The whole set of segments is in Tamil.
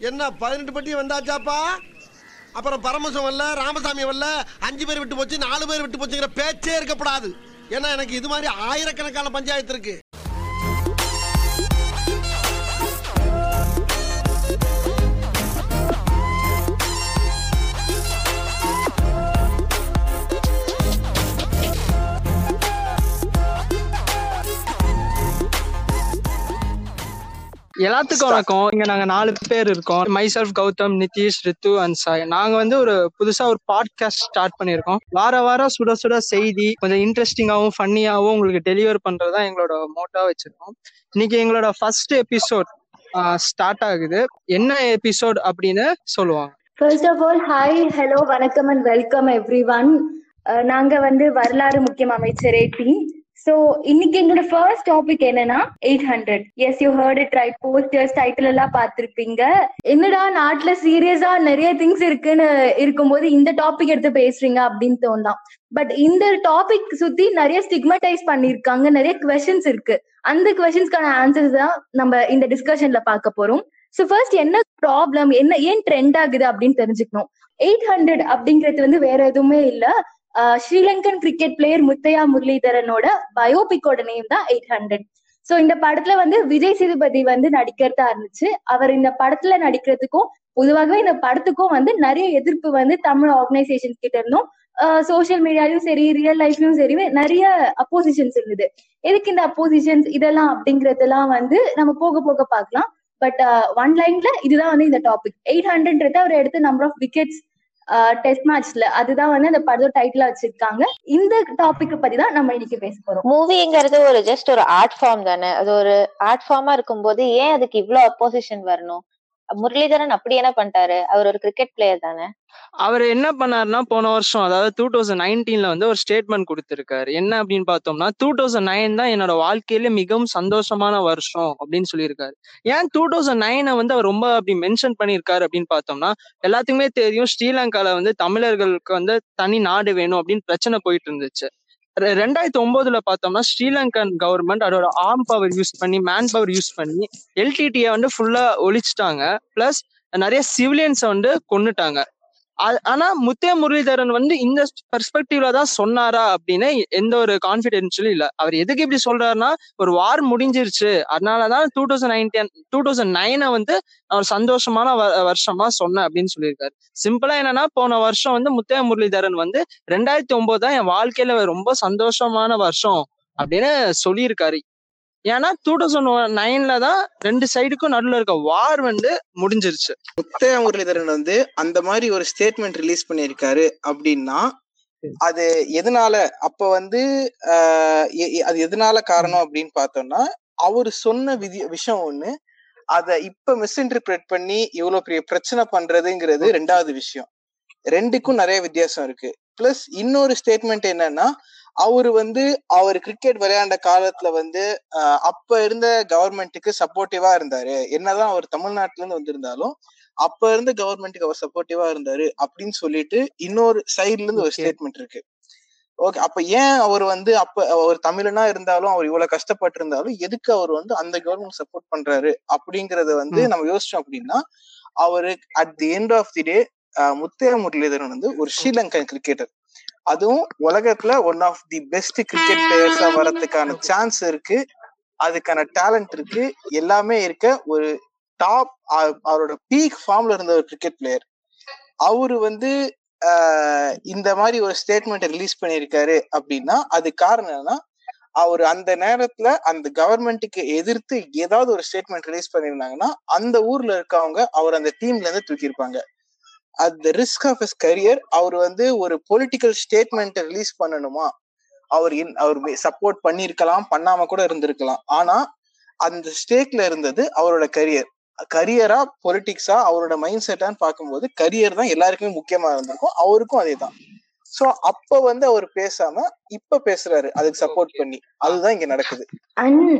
என்ன பதினெட்டு பட்டி வந்தாச்சாப்பா? அப்புறம் பரமசம் வரல ராமசாமி வரல அஞ்சு பேர் விட்டு போச்சு நாலு பேர் விட்டு போச்சுங்கிற பேச்சே இருக்கப்படாது. ஏன்னா எனக்கு இது மாதிரி ஆயிரக்கணக்கான பஞ்சாயத்து இருக்கு. எல்லாத்துக்கும் வணக்கம். இங்க நாங்க நாலு பேர் இருக்கோம். Myself Gautham Nitish Rithu and Sai. நாங்க வந்து ஒரு புதுசா ஒரு பாட்காஸ்ட் ஸ்டார்ட் பண்ணியிருக்கோம். வார வாரம் சுட சுட செய்தி கொஞ்சம் இன்ட்ரெஸ்டிங்காவும் ஃபன்னியாவும் உங்களுக்கு டெலிவர் பண்றதுதான் எங்களோட மோட்டா வச்சிருக்கோம். இன்னைக்கு எங்களோட ஃபர்ஸ்ட் எபிசோட் ஸ்டார்ட் ஆகுது. என்ன எபிசோட் அப்படின்னு சொல்லுவாங்க. First of all hi hello வணக்கம் அண்ட் வெல்கம் எவ்ரி ஒன் நாங்க வந்து வரலாறு முக்கியம் அமைச்சரே டீம். சோ இன்னைக்கு எங்களோட ஃபர்ஸ்ட் டாபிக் என்னன்னா eight hundred yes you heard it right posters title எல்லாம் பார்த்திருப்பீங்க. என்னடா நாட்டுல சீரியஸா நிறைய திங்ஸ் இருக்குன்னு இருக்கும்போது இந்த டாபிக் எடுத்து பேசுறீங்க அப்படின்னு தோணலாம் பட் இந்த டாபிக் சுத்தி நிறைய ஸ்டிக்மடைஸ் பண்ணிருக்காங்க நிறைய கொஸ்டின்ஸ் இருக்கு. அந்த கொஸ்டின்ஸ்க்கான ஆன்சர்ஸ் தான் நம்ம இந்த டிஸ்கஷன்ல பார்க்க போறோம். ஸோ ஃபர்ஸ்ட் என்ன ப்ராப்ளம் என்ன ஏன் ட்ரெண்ட் ஆகுது அப்படின்னு தெரிஞ்சுக்கணும். எயிட் ஹண்ட்ரட் அப்படிங்கிறது வந்து வேற எதுவுமே இல்ல. ஸ்ரீலங்கன் கிரிக்கெட் பிளேயர் முத்தையா முரளிதரனோட பயோபிக்கோட நேம் தான் எயிட் ஹண்ட்ரட் சோ இந்த படத்துல வந்து விஜய் சேதுபதி வந்து நடிக்கிறதா இருந்துச்சு. அவர் இந்த படத்துல நடிக்கிறதுக்கும் பொதுவாகவே இந்த படத்துக்கும் வந்து நிறைய எதிர்ப்பு வந்து தமிழ் ஆர்கனைசேஷன் கிட்ட இருந்தும் சோசியல் மீடியாலையும் சரி ரியல் லைஃப்லயும் சரி நிறைய அப்போசிஷன்ஸ் இருந்தது. எதுக்கு இந்த அப்போசிஷன்ஸ் இதெல்லாம் அப்படிங்கறதெல்லாம் வந்து நம்ம போக போக பார்க்கலாம். பட் ஒன் லைன்ல இதுதான் வந்து இந்த டாபிக் எயிட் ஹண்ட்ரட்ன்றத அவர் எடுத்த நம்பர் ஆஃப் விக்கெட்ஸ் டெஸ்ட் மேட்ச்ல அதுதான் வந்து அந்த படத்தோட டைட்டிலா வச்சிருக்காங்க. இந்த டாபிக் பத்தி தான் நம்ம இன்னைக்கு பேச போறோம். மூவிங்கிறது ஒரு ஜஸ்ட் ஒரு ஆர்ட் ஃபார்ம் தானே. அது ஒரு ஆர்ட் ஃபார்மா இருக்கும்போது ஏன் அதுக்கு இவ்வளவு அப்போசிஷன் வரணும்? முரளிதரன் அப்படி என்ன பண்ணிட்டாரு. அவர் ஒரு கிரிக்கெட் பிளேயர் தானே. அவர் என்ன பண்ணாருன்னா போன வருஷம் அதாவது டூ தௌசண்ட் நைன்டீன்ல வந்து ஒரு ஸ்டேட்மெண்ட் கொடுத்திருக்காரு. என்ன அப்படின்னு பார்த்தோம்னா டூ தௌசண்ட் நைன் தான் என்னோட வாழ்க்கையில மிகவும் சந்தோஷமான வருஷம் அப்படின்னு சொல்லியிருக்காரு. ஏன் டூ தௌசண்ட் நைனை வந்து அவர் ரொம்ப அப்படி மென்ஷன் பண்ணியிருக்காரு அப்படின்னு பார்த்தோம்னா எல்லாத்துக்குமே தெரியும் ஸ்ரீலங்கால வந்து தமிழர்களுக்கு வந்து தனி நாடு வேணும் அப்படின்னு பிரச்சனை போயிட்டு இருந்துச்சு. ரெண்டாயிரத்தி ஒன்பதுல பார்த்தோம்னா ஸ்ரீலங்கன் கவர்மெண்ட் அதோட ஆர்ம் பவர் யூஸ் பண்ணி மேன் பவர் யூஸ் பண்ணி எல்டிடியை வந்து ஃபுல்லா ஒழிச்சிட்டாங்க. பிளஸ் நிறைய சிவிலியன்ஸை வந்து கொன்னுட்டாங்க. ஆனா முத்தே முரளிதரன் வந்து இந்த பெர்ஸ்பெக்டிவ்ல தான் சொன்னாரா அப்படின்னு எந்த ஒரு கான்பிடென்ஷியலும் இல்ல. அவர் எதுக்கு இப்படி சொல்றாருன்னா ஒரு வார் முடிஞ்சிருச்சு. அதனாலதான் two thousand nineteen two thousand நைனை வந்து அவர் சந்தோஷமான வ- வருஷமா சொன்னேன் அப்படின்னு சொல்லியிருக்காரு. சிம்பிளா என்னன்னா போன வருஷம் வந்து முத்தைய முரளிதரன் வந்து ரெண்டாயிரத்தி ஒன்பது தான் என் வாழ்க்கையில ரொம்ப சந்தோஷமான வருஷம் அப்படின்னு சொல்லியிருக்காரு. ஏன்னா டூ தௌசண்ட் நைன்ல தான் ரெண்டு சைடுக்கும் நடுவுல இருக்க வார் வந்து முடிஞ்சிருச்சு. முத்தைய முரளிதரன் வந்து அந்த மாதிரி ஒரு ஸ்டேட்மெண்ட் ரிலீஸ் பண்ணியிருக்காரு அப்படின்னா அது எதனால? அப்ப வந்து அது எதனால காரணம் அப்படின்னு பார்த்தோம்னா அவர் சொன்ன விதி விஷயம் ஒண்ணு அத இப்ப மிஸ்இன்டர்பிரேட் பண்ணி இவ்வளவு பெரிய பிரச்சனை பண்றதுங்கிறது ரெண்டாவது விஷயம். ரெண்டுக்கும் நிறைய வித்தியாசம் இருக்கு. பிளஸ் இன்னொரு ஸ்டேட்மெண்ட் என்னன்னா அவரு வந்து அவர் கிரிக்கெட் விளையாண்ட காலத்துல வந்து அப்ப இருந்த கவர்மெண்ட்டுக்கு சப்போர்ட்டிவா இருந்தாரு என்னதான் அவர் தமிழ்நாட்டுல இருந்து வந்திருந்தாலும் அப்ப இருந்த கவர்மெண்ட்டுக்கு அவர் சப்போர்ட்டிவா இருந்தாரு அப்படின்னு சொல்லிட்டு இன்னொரு சைடுல இருந்து ஒரு Okay. ஸ்டேட்மெண்ட் இருக்கு ஓகே அப்ப ஏன் அவர் வந்து அப்ப அவர் தமிழனா இருந்தாலும் அவர் இவ்வளவு கஷ்டப்பட்டு இருந்தாலும் எதுக்கு அவர் வந்து அந்த கவர்மெண்ட் சப்போர்ட் பண்றாரு அப்படிங்கறத வந்து. நம்ம யோசிச்சோம் அப்படின்னா அவரு at the end of the day Muttiah Muralitharan வந்து ஒரு ஸ்ரீலங்கன் கிரிக்கெட்டர் அதுவும் உலகத்துல one of the best cricket பிளேயர்ஸா வரதுக்கான சான்ஸ் இருக்கு. அதுக்கான டேலண்ட் இருக்கு. எல்லாமே இருக்க ஒரு டாப் அவரோட பீக் ஃபார்ம்ல இருந்த ஒரு கிரிக்கெட் பிளேயர் அவரு வந்து இந்த மாதிரி ஒரு ஸ்டேட்மெண்ட் ரிலீஸ் பண்ணியிருக்காரு அப்படின்னா அது காரணம் என்னன்னா அவர் அந்த நேரத்துல அந்த கவர்மெண்ட்டுக்கு எதிர்த்து ஏதாவது ஒரு ஸ்டேட்மெண்ட் ரிலீஸ் பண்ணியிருந்தாங்கன்னா அந்த ஊர்ல இருக்கவங்க அவர் அந்த டீம்ல இருந்து தூக்கியிருப்பாங்க. At the risk of his career அவர் வந்து ஒரு பொலிட்டிக்கல் ஸ்டேட்மெண்ட் ரிலீஸ் பண்ணணுமா? அவர் அவர் சப்போர்ட் பண்ணியிருக்கலாம் பண்ணாம கூட இருந்திருக்கலாம். ஆனா அந்த ஸ்டேக்ல இருந்தது அவரோட கரியர் கரியரா பொலிட்டிக்ஸா அவரோட மைண்ட் செட்டான்னு பார்க்கும்போது கரியர் தான் எல்லாருக்குமே முக்கியமா இருந்திருக்கும். அவருக்கும் அதே தான் சோ அப்ப வந்து அவர் பேசாம இப்ப பேசுறாரு. அதுக்கு சப்போர்ட் பண்ணி. அதுதான் இங்க நடக்குது. அண்ட்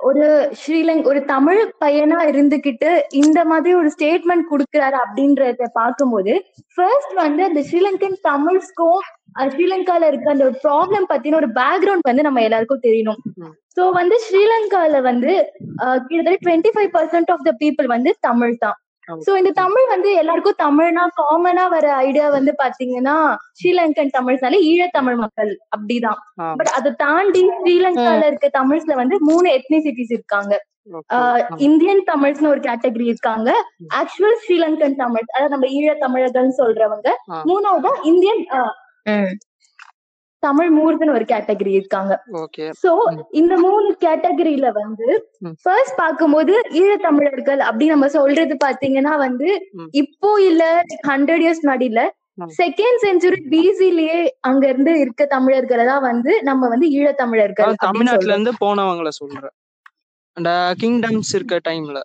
ஒரு ஸ்ரீலங் ஒரு தமிழ் பையனா இருந்துகிட்டு இந்த மாதிரி ஒரு ஸ்டேட்மெண்ட் கொடுக்குறாரு அப்படின்றத பார்க்கும்போது ஃபர்ஸ்ட் வந்து அந்த ஸ்ரீலங்கன் தமிழ்ஸ்க்கும் ஸ்ரீலங்கால இருக்க அந்த ப்ராப்ளம் பத்தின ஒரு பேக்ரவுண்ட் வந்து நம்ம எல்லாருக்கும் தெரியணும். சோ வந்து ஸ்ரீலங்கால வந்து கிட்டத்தட்ட twenty five percent of the people வந்து தமிழ் தான். சோ இந்த தமிழ் வந்து எல்லாருக்கும் தமிழ்னா காமனா வர ஐடியா வந்து பாத்தீங்கன்னா ஸ்ரீலங்கன் தமிழ்னாலே ஈழத்தமிழ் மக்கள் அப்படிதான். பட் அதை தாண்டி ஸ்ரீலங்கால இருக்க தமிழ்ஸ்ல வந்து மூணு எத்னிசிட்டிஸ் இருக்காங்க. இந்தியன் தமிழ்ஸ்னு ஒரு கேட்டகரி இருக்காங்க. ஆக்சுவல் ஸ்ரீலங்கன் தமிழ் அதாவது நம்ம ஈழ தமிழர்கள் சொல்றவங்க. மூணாவது இந்தியன் தமிழ் மூர்தன் ஒரு கேட்டகரி இருக்காங்க. சோ. இந்த மூணு கேட்டகரியில வந்து. ஃபர்ஸ்ட் பார்க்கும்போது ஈழத்தமிழர்கள் அப்படி நம்ம சொல்றது பாத்தீங்கன்னா வந்து. இப்போ இல்ல ஹண்ட்ரட் இயர்ஸ் முன்னாடில ம். செகண்ட் செஞ்சுரி பிசிலேயே அங்க இருந்து இருக்க தமிழர்களை தான் வந்து நம்ம வந்து ஈழத்தமிழர்கள் அதாவது அப்படின்னு தமிழ்நாட்டுல இருந்து போனவங்கள சொல்றேன் அந்த கிங்டம்ஸ் இருக்க டைம்ல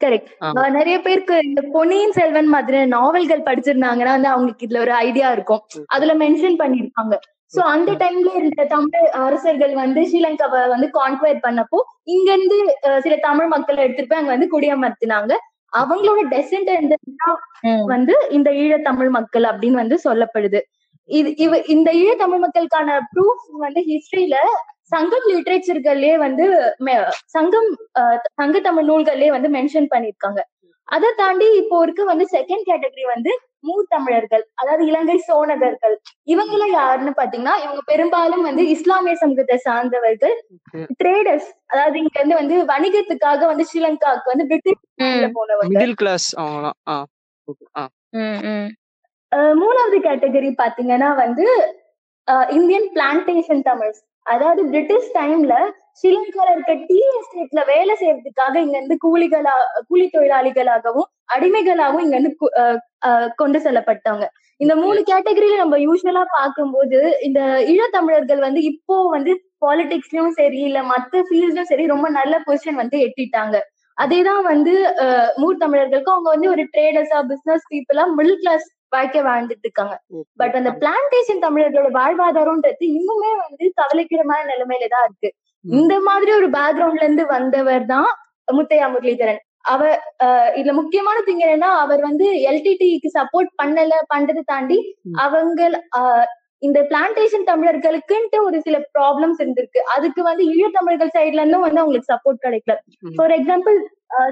கரெக்ட். நிறைய பேருக்கு இந்த பொன்னியின் செல்வன் மாதிரி நாவல்கள் படிச்சிருந்தாங்கன்னா வந்து அவங்களுக்கு இதுல ஒரு ஐடியா இருக்கும் அதுல மென்ஷன் பண்ணிருப்பாங்க சோ அந்த டைம்ல இருந்த தமிழ் அரசர்கள் வந்து ஸ்ரீலங்காவை வந்து கான்குவேர் பண்ணப்போ இங்க இருந்து சில தமிழ் மக்களை எடுத்துட்டு போய் அங்க வந்து குடியமர்த்தினாங்க. அவங்களோட டெசன்ட் வந்து இந்த ஈழத்தமிழ் மக்கள் அப்படின்னு வந்து சொல்லப்படுது. இது இவ இந்த ஈழத்தமிழ் மக்களுக்கான ப்ரூஃப் வந்து ஹிஸ்டரியில சங்கம் லிட்ரேச்சர்கள்லயே வந்து சங்கம் சங்க தமிழ் நூல்கள்லயே வந்து மென்ஷன் பண்ணிருக்காங்க. அதை தாண்டி இப்போ இருக்க வந்து செகண்ட் கேட்டகரி வந்து மூர் தமிழர்கள் அதாவது இலங்கை சோனகர்கள் இவங்க எல்லாம் யாருன்னு பாத்தீங்கன்னா இவங்க பெரும்பாலும் வந்து இஸ்லாமிய சமூகத்தை சார்ந்தவர்கள். ட்ரேடர்ஸ் அதாவது இங்க இருந்து வந்து வணிகத்துக்காக வந்து ஸ்ரீலங்காவுக்கு வந்து பிரிட்டிஷ் போனவங்க. மூணாவது கேட்டகரி பாத்தீங்கன்னா வந்து இந்தியன் பிளான்டேஷன் தமிழ்ஸ் அதாவது பிரிட்டிஷ் டைம்ல ஸ்ரீலங்கால இருக்க டீ எஸ்டேட்ல வேலை செய்யறதுக்காக இங்க இருந்து கூலிகளா கூலி தொழிலாளிகளாகவும் அடிமைகளாகவும் இங்க அஹ் கொண்டு செல்லப்பட்டாங்க இந்த மூணு கேட்டகரியில நம்ம யூஸ்வலா பார்க்கும்போது இந்த ஈழத்தமிழர்கள் வந்து இப்போ வந்து பாலிடிக்ஸ்லயும் சரி இல்ல மத்த ஃபீல்ட்லயும் சரி ரொம்ப நல்ல பொசிஷன் வந்து எட்டிட்டாங்க. அதேதான் வந்து அஹ், மூர் தமிழர்களுக்கும் அவங்க வந்து ஒரு ட்ரேடர்ஸா பிசினஸ் பீப்புளா மிடில் கிளாஸ் வாழ்க்கை வாழ்ந்துட்டு இருக்காங்க பட் அந்த பிளான்டேஷன் தமிழர்களோட வாழ்வாதாரம்ன்றது இன்னுமே வந்து கவலைக்கிடமான நிலைமையில தான் இருக்கு. இந்த மாதிரி ஒரு பேக்ரவுண்ட்ல இருந்து வந்தவர் தான் முத்தையா முரளிதரன். அவர் அஹ், இதுல முக்கியமான திங் என்னன்னா அவர் வந்து எல்டிடிக்கு சப்போர்ட் பண்ணல பண்றதை தாண்டி. அவங்க இந்த பிளான்டேஷன் தமிழர்களுக்குன்ட்டு ஒரு சில ப்ராப்ளம்ஸ் இருந்திருக்கு அதுக்கு வந்து ஈழத்தமிழர்கள் சைட்ல இருந்தும் வந்து அவங்களுக்கு சப்போர்ட் கிடைக்கல. For example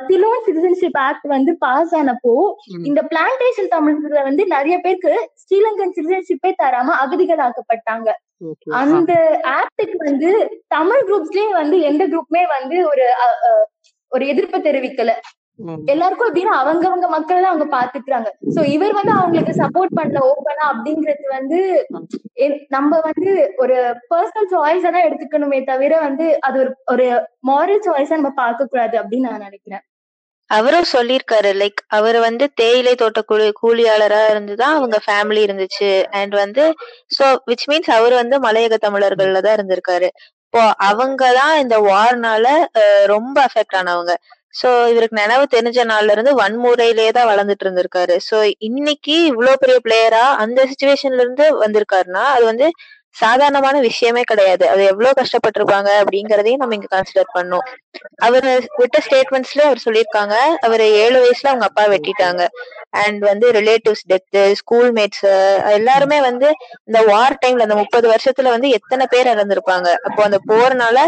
Ceylon citizenship act வந்து பாஸ் ஆனப்போ. இந்த பிளான்டேஷன் தமிழர்களை வந்து நிறைய பேருக்கு ஸ்ரீலங்கன் சிட்டிசன்ஷிப்பே தராம அகதிகளாக்கப்பட்டாங்க அந்த ஆக்டுக்கு வந்து தமிழ் குரூப்ஸ்லயே வந்து எந்த குரூப்புமே வந்து ஒரு ஒரு எதிர்ப்பு தெரிவிக்கல. எல்லாருக்கும் எப்படின்னா அவங்கவங்க மக்கள் தான் அவங்க பாத்துக்கிறாங்க. சோ இவர் வந்து அவங்களுக்கு சப்போர்ட் பண்ணல ஓப்பனா அப்படிங்கிறது வந்து நம்ம வந்து ஒரு பர்சனல் சாய்ஸா தான் எடுத்துக்கணுமே தவிர வந்து அது ஒரு ஒரு மாரல் சாய்ஸா நம்ம பார்க்க கூடாது அப்படின்னு நான் நினைக்கிறேன். அவரும் சொல்லியிருக்காரு லைக் அவர் வந்து தேயிலை தோட்ட கூலி கூலியாளரா இருந்துதான் அவங்க ஃபேமிலி இருந்துச்சு. அண்ட் வந்து சோ விச் மீன்ஸ் அவர் வந்து மலையக தமிழர்கள்ல தான் இருந்திருக்காரு. இப்போ அவங்க தான் இந்த வார்னால ரொம்ப அஃபெக்ட் ஆனவங்க. சோ இவருக்கு நினைவு தெரிஞ்ச நாள்ல இருந்து வன்முறையிலேயே தான் வளர்ந்துட்டு இருந்திருக்காரு. சோ இன்னைக்கு இவ்வளவு பெரிய பிளேயரா அந்த சுச்சுவேஷன்ல இருந்து வந்திருக்காருன்னா அது வந்து சாதாரணமான விஷயமே கிடையாது. அது எவ்வளவு கஷ்டப்பட்டிருப்பாங்க அப்படிங்கறதையும் நம்ம இங்க கன்சிடர் பண்ணோம் அவர் விட்ட ஸ்டேட்மெண்ட்ஸ்ல அவர் சொல்லியிருக்காங்க. அவர் ஏழு வயசுல அவங்க அப்பா வெட்டிட்டாங்க. அண்ட் வந்து ரிலேட்டிவ்ஸ் டெத்து ஸ்கூல் மேட்ஸ் எல்லாருமே வந்து இந்த வார் டைம்ல அந்த முப்பது வருஷத்துல வந்து எத்தனை பேர் இறந்திருப்பாங்க. அப்போ அந்த போறனால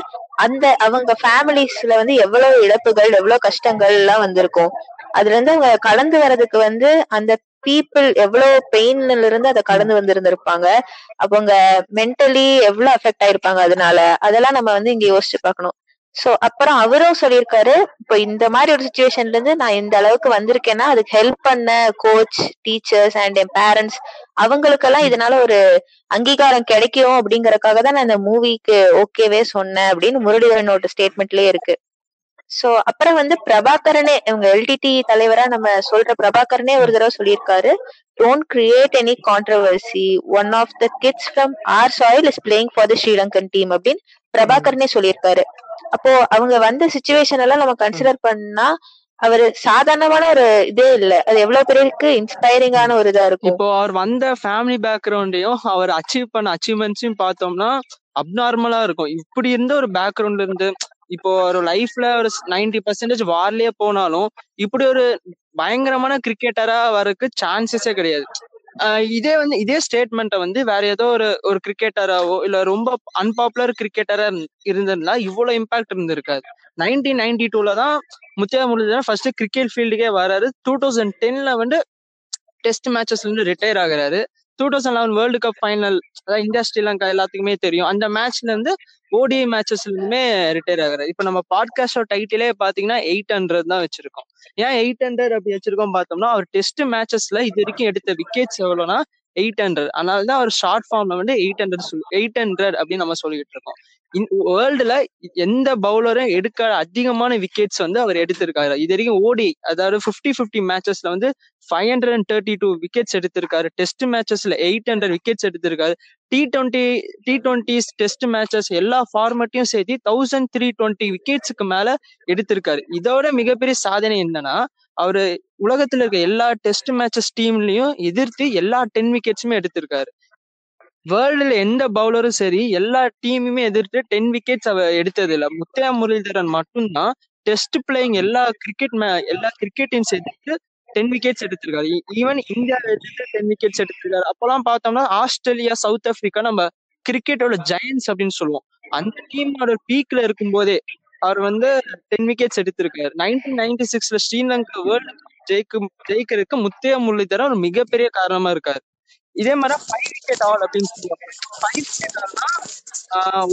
அந்த அவங்க ஃபேமிலிஸ்ல வந்து எவ்வளவு இழப்புகள் எவ்வளவு கஷ்டங்கள் எல்லாம் வந்திருக்கும். அதுல இருந்து அவங்க கலந்து வர்றதுக்கு வந்து அந்த பீப்புள் எவ்வளவு பெயின்ல இருந்து அதை கடந்து வந்திருந்திருப்பாங்க. அவங்க மென்டலி எவ்வளவு அஃபெக்ட் ஆயிருப்பாங்க அதனால. அதெல்லாம் நம்ம வந்து இங்க யோசிச்சு பார்க்கணும். சோ அப்புறம் அவரும் சொல்லியிருக்காரு இப்போ இந்த மாதிரி ஒரு சுச்சுவேஷன்ல இருந்து நான் இந்த அளவுக்கு வந்திருக்கேன்னா அதுக்கு ஹெல்ப் பண்ண கோச் டீச்சர்ஸ் அண்ட் என் பேரண்ட்ஸ் அவங்களுக்கெல்லாம் இதனால ஒரு அங்கீகாரம் கிடைக்கும் அப்படிங்கறக்காக தான் நான் இந்த மூவிக்கு ஓகேவே சொன்னேன் அப்படின்னு முரளிதரனோட ஸ்டேட்மெண்ட்லயே இருக்கு. சோ அப்புறம் வந்து பிரபாகரனே இவங்க எல்டிடி தலைவரா நம்ம சொல்ற பிரபாகரனே ஒரு தடவை சொல்லியிருக்காரு. Don't create any controversy one of the kids from our soil is playing for the Sri Lankan team அப்படின்னு பிரபாகரனே சொல்லியிருக்காரு. அப்போ அவங்க வந்த சுச்சுவேஷன் எல்லாம் நம்ம கன்சிடர் பண்ணா அவரு சாதாரணமான ஒரு இதே இல்ல. அது எவ்வளவு பேருக்கு இன்ஸ்பைரிங்கான ஒரு இதா இருக்கும். இப்போ அவர் வந்த ஃபேமிலி பேக்ரவுண்டையும் அவர் அச்சீவ் பண்ண அச்சீவ்மெண்ட்ஸையும் பார்த்தோம்னா அப்நார்மலா இருக்கும். இப்படி இருந்த ஒரு பேக்ரவுண்ட்ல இருந்து இப்போ ஒரு லைஃப்ல ஒரு நைன்டி பர்சன்டேஜ் வார்லயே போனாலும் இப்படி ஒரு பயங்கரமான கிரிக்கெட்டரா வரக்கு சான்சஸே கிடையாது. இதே வந்து இதே ஸ்டேட்மெண்ட்டை வந்து வேற ஏதோ ஒரு ஒரு கிரிக்கெட்டராவோ இல்ல ரொம்ப அன்பாப்புலர் கிரிக்கெட்டரா இருந்திருந்தா இவ்வளவு இம்பாக்ட் இருந்திருக்காது. நைன்டீன் நைன்டி டூல தான் முத்தியா முரளிதரன் ஃபர்ஸ்ட் கிரிக்கெட் ஃபீல்டுக்கே வராரு. டூ தௌசண்ட் டென்ல வந்து டெஸ்ட் மேட்சஸ்ல இருந்து ரிட்டையர் ஆகுறாரு. Two thousand eleven world cup final India India Sri Lanka எல்லாத்துக்குமே தெரியும். அந்த மேட்ச்ல இருந்து ஓடிஐ மேட்சஸ்ல இருந்துமே ரிட்டையர் ஆகிறார். இப்ப நம்ம பாட்காஸ்டோட டைட்டிலே பாத்தீங்கன்னா எயிட் ஹண்ட்ரட் தான் வச்சிருக்கோம். ஏன் எயிட் ஹண்ட்ரட் அப்படி வச்சிருக்கோம் பார்த்தோம்னா அவர் டெஸ்ட் மேட்சஸ்ல இது வரைக்கும் எடுத்த விக்கெட்ஸ் எவ்வளோனா எயிட் ஹண்ட்ரட் அதனால தான் அவர் ஷார்ட் ஃபார்ம்ல வந்து எயிட் ஹண்ட்ரட் எயிட் ஹண்ட்ரட் அப்படின்னு நம்ம சொல்லிட்டு இருக்கோம். வேர்ல்டுல எந்த பவுலரும் எடுக்க அதிகமான விக்கெட்ஸ் வந்து அவர் எடுத்திருக்காரு. இது வரைக்கும் ஓடி அதாவது ஃபிஃப்டி ஃபிஃப்டி மேட்சஸ்ல வந்து five hundred and thirty two wickets எடுத்திருக்காரு டெஸ்ட் மேட்சஸ்ல எயிட் ஹண்ட்ரட் விக்கெட்ஸ் எடுத்திருக்காரு. T twenty T twenties test matches எல்லா ஃபார்மட்டையும் சேர்த்து தௌசண்ட் த்ரீ டுவெண்ட்டி விக்கெட்ஸுக்கு மேல எடுத்திருக்காரு. இதோட மிகப்பெரிய சாதனை என்னன்னா அவரு உலகத்துல இருக்க எல்லா டெஸ்ட் மேட்சஸ் டீம்லயும் எதிர்த்து எல்லா டென் விக்கெட்ஸுமே எடுத்திருக்காரு. வேர்ல்டுல எந்த பவுலரும் சரி எல்லா டீமுமே எதிர்த்து டென் விக்கெட்ஸ் அவ எடுத்தது இல்ல முத்தையா முரளிதரன் மட்டும்தான் டெஸ்ட் பிளேயிங் எல்லா கிரிக்கெட் எல்லா கிரிக்கெட்டையும் சேர்த்து எதிர்த்து டென் விக்கெட்ஸ் எடுத்திருக்காரு ஈவன் இந்தியா எதிர்த்து டென் விக்கெட்ஸ் எடுத்திருக்காரு. அப்பெல்லாம் பார்த்தோம்னா ஆஸ்திரேலியா சவுத் ஆப்பிரிக்கா நம்ம கிரிக்கெட்டோட ஜெயன்ஸ் அப்படின்னு சொல்லுவோம். அந்த டீமோட பீக்ல இருக்கும் போதே அவர் வந்து டென் விக்கெட்ஸ் எடுத்திருக்காரு. நைன்டீன் நைன்டி சிக்ஸ்ல ஸ்ரீலங்கா வேர்ல்டு ஜெயிக்கும் ஜெயிக்கிறதுக்கு முத்தையா முரளிதரன் ஒரு மிகப்பெரிய காரணமா இருக்காரு. இதே மாதிரி ஃபைவ் விக்கெட் ஆல் அப்படின்னு சொல்லுவாங்க. ஃபைவ் விக்கெட் ஆல்னா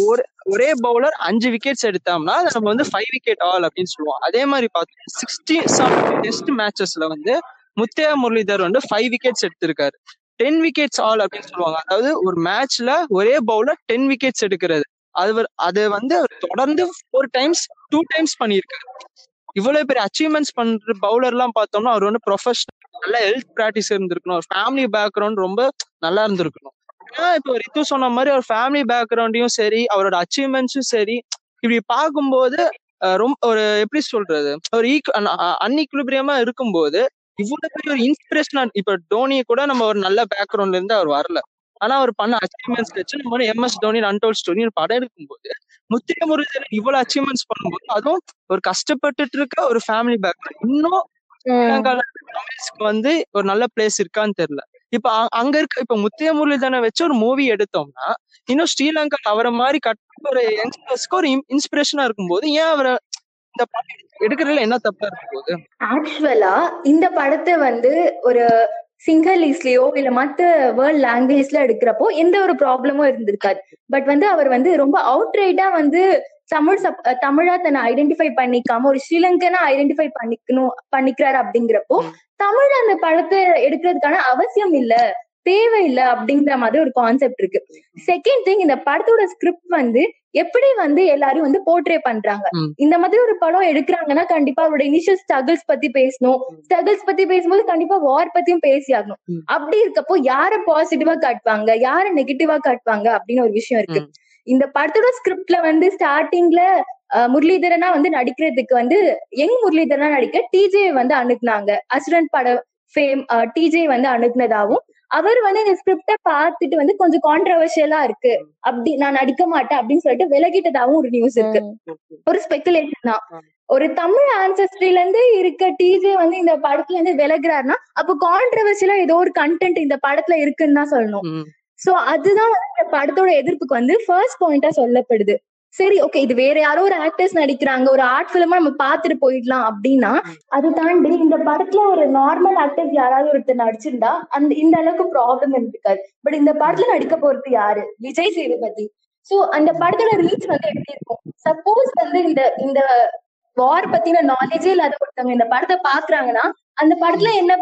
ஒரு ஒரே பவுலர் அஞ்சு விக்கெட்ஸ் எடுத்தோம்னா நம்ம வந்து ஃபைவ் விக்கெட் ஆல் அப்படின்னு சொல்லுவோம். அதே மாதிரி பார்த்தோம் சிக்ஸ்டி செவன் டெஸ்ட் மேட்சஸ்ல வந்து முத்தையா முரளிதர் வந்து ஃபைவ் விக்கெட்ஸ் எடுத்திருக்காரு. டென் விக்கெட்ஸ் ஆல் அப்படின்னு சொல்லுவாங்க. அதாவது ஒரு மேட்ச்ல ஒரே பவுலர் டென் விக்கெட்ஸ் எடுக்கிறது. அது அது வந்து தொடர்ந்து ஃபோர் டைம்ஸ் டூ டைம்ஸ் பண்ணியிருக்காரு. இவ்வளவு பெரிய அச்சீவ்மெண்ட்ஸ் பண்ற பவுலர் எல்லாம் பார்த்தோம்னா அவர் வந்து ப்ரொஃபஷனல் நல்ல ஹெல்த் ப்ராக்டிஸ் இருந்திருக்கணும். ஒரு ஃபேமிலி பேக்ரவுண்ட் ரொம்ப நல்லா இருந்திருக்கணும். ஏன்னா இப்போ ரித்து சொன்ன மாதிரி அவர் ஃபேமிலி பேக்ரவுண்டையும் சரி அவரோட அச்சீவ்மெண்ட்ஸும் சரி இப்படி பார்க்கும்போது ரொம்ப ஒரு எப்படி சொல்றது? ஒரு அன்இக்லிபிரியமா இருக்கும்போது இவ்வளவு பெரிய ஒரு இன்ஸ்பிரேஷனா இப்ப டோனி கூட நம்ம ஒரு நல்ல பேக்ரவுண்ட்ல இருந்து அவர் வரல. ஆனா அவர் பண்ண அச்சீவ்மெண்ட்ஸ் வச்சு நம்ம M S Dhoni untold story ஒரு படம் எடுக்கும்போது முத்திரை முருகன் இவ்வளவு அச்சீவ்மெண்ட்ஸ் பண்ணும்போது அதுவும் ஒரு கஷ்டப்பட்டுட்டு இருக்க ஒரு ஃபேமிலி பேக்ரவுண்ட் இன்னும் தமிழ்ஸ்க்கு வந்து ஒரு நல்ல பிளேஸ் இருக்கான்னு தெரியல. இப்ப அங்க இருக்க இப்ப முத்திய முரளிதனை வச்சு ஒரு மூவி எடுத்தோம்னா இன்னும் ஸ்ரீலங்கா அவரை மாதிரி கட்ட ஒரு யங்ஸ்டர்ஸ்க்கு ஒரு இன்ஸ்பிரேஷனா இருக்கும்போது ஏன் அவரை இந்த படம் எடுக்கிறதுல என்ன தப்பா இருக்கும் போது ஆக்சுவலா இந்த படத்தை வந்து ஒரு சிங்களீஸ்லயோ இல்ல மத்த வேர்ல்ட் லாங்குவேஜ்ல எடுக்கிறப்போ எந்த ஒரு ப்ராப்ளமும் இருந்திருக்காது. பட் வந்து அவர் வந்து ரொம்ப அவுட் ரைட்டா வந்து தமிழ் சப் தமிழா தன்னை ஐடென்டிஃபை பண்ணிக்காம ஒரு ஸ்ரீலங்கனா ஐடென்டிஃபை பண்ணிக்கணும் பண்ணிக்கிறாரு அப்படிங்கிறப்போ தமிழ் அந்த படத்தை எடுக்கிறதுக்கான அவசியம் இல்ல. தேவையில்லை அப்படிங்கிற மாதிரி ஒரு கான்செப்ட் இருக்கு. செகண்ட் திங் இந்த படத்தோட ஸ்கிரிப்ட் வந்து எப்படி வந்து எல்லாரும் வந்து போர்ட்ரே பண்றாங்க? இந்த மாதிரி ஒரு படம் எடுக்கிறாங்கன்னா கண்டிப்பா அவரோட இனிஷியல் ஸ்ட்ரகிள்ஸ் பத்தி பேசணும். ஸ்ட்ரகிள்ஸ் பத்தி பேசும்போது கண்டிப்பா வார் பத்தியும் பேசி ஆகணும் அப்படி இருக்கப்போ யார பாசிட்டிவா காட்டுவாங்க? யார நெகட்டிவா காட்டுவாங்க? அப்படின்னு ஒரு விஷயம் இருக்கு. இந்த படத்தோட ஸ்கிரிப்ட்ல வந்து ஸ்டார்டிங்ல முரளிதரனா வந்து நடிக்கிறதுக்கு வந்து யங் முரளிதரனா நடிக்க டிஜே வந்து அணுகுனாங்க. அசுரன் பட ஃபேம் டிஜே வந்து அணுகுனதாவும் அவர் வந்து இந்த ஸ்கிரிப்ட பார்த்துட்டு வந்து கொஞ்சம் கான்ட்ரவர்ஷியலா இருக்கு. அப்படி நான் நடிக்க மாட்டேன் அப்படின்னு சொல்லிட்டு விலகிட்டதாவும் ஒரு நியூஸ் இருக்கு. ஒரு ஸ்பெகுலேஷன் தான். ஒரு தமிழ் ஆன்சஸ்ட்ரில இருந்து இருக்க டிஜே வந்து இந்த படத்துல இருந்து விலகுறாருன்னா அப்போ கான்ட்ரவர்ஷியலா ஏதோ ஒரு கண்டென்ட் இந்த படத்துல இருக்குன்னு தான் சொல்லணும். சோ அதுதான் வந்து இந்த படத்தோட எதிர்ப்புக்கு வந்து ஃபர்ஸ்ட் பாயிண்டா சொல்லப்படுது. சரி ஓகே இது வேற யாரோ ஒரு ஆக்டர்ஸ் நடிக்கிறாங்க. ஒரு ஆர்ட் பிலிமா நம்ம பாத்துட்டு போயிடலாம் அப்படின்னா அது தாண்டி இந்த படத்துல ஒரு நார்மல் ஆக்டர்ஸ் யாராவது ஒருத்தர் நடிச்சிருந்தா அந்த இந்த அளவுக்கு ப்ராப்ளம் இருக்காது பட் இந்த படத்துல நடிக்க போறது யாரு? விஜய் சேதுபதி. சோ அந்த படத்தோட ரீச் வந்து எப்படி இருக்கும்? சப்போஸ் வந்து இந்த இந்த வார் பத்தின நாலேஜே இல்லாத ஒருத்தவங்க இந்த படத்தை பாக்குறாங்கன்னா அந்த படத்துல என்ன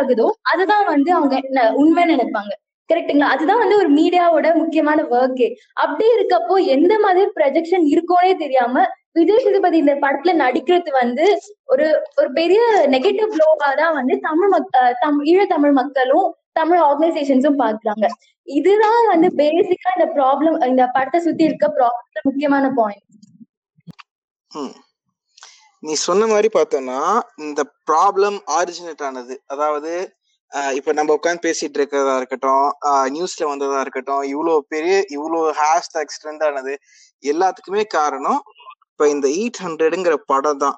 ஆகுதோ அதுதான் வந்து அவங்க உண்மைன்னு நினைப்பாங்க. கரெக்டுங்களா அதுதான் வந்து ஒரு மீடியாவோட முக்கியமான ஒர்க்கே அப்படி இருக்கப்போ எந்த மாதிரி ப்ரொஜெக்ஷன் இருக்கோனே தெரியாம விஜய் சேதுபதி இந்த படத்துல நடிக்கிறது வந்து ஒரு ஒரு பெரிய நெகட்டிவ் ப்ளோவா தான் வந்து தமிழ் மக் தம் ஈழ தமிழ் மக்களும் தமிழ் ஆர்கனைசேஷன்ஸும் பாக்குறாங்க இதுதான் வந்து பேசிக்கா இந்த ப்ராப்ளம் இந்த படத்தை சுத்தி இருக்க ப்ராப்ளம் முக்கியமான பாயிண்ட் நீ சொன்ன மாதிரி பார்த்தோம்னா இந்த ப்ராப்ளம் ஆரிஜினேட் ஆனது அதாவது இப்ப நம்ம உட்காந்து பேசிட்டு இருக்கிறதா இருக்கட்டும் நியூஸ்ல வந்ததா இருக்கட்டும் இவ்வளவு பெரிய இவ்வளவு ஹேஷ்டாக் ஸ்ட்ரென்த் ஆனது எல்லாத்துக்குமே காரணம் இப்ப இந்த எயிட் ஹண்ட்ரடுங்கிற படம் தான்.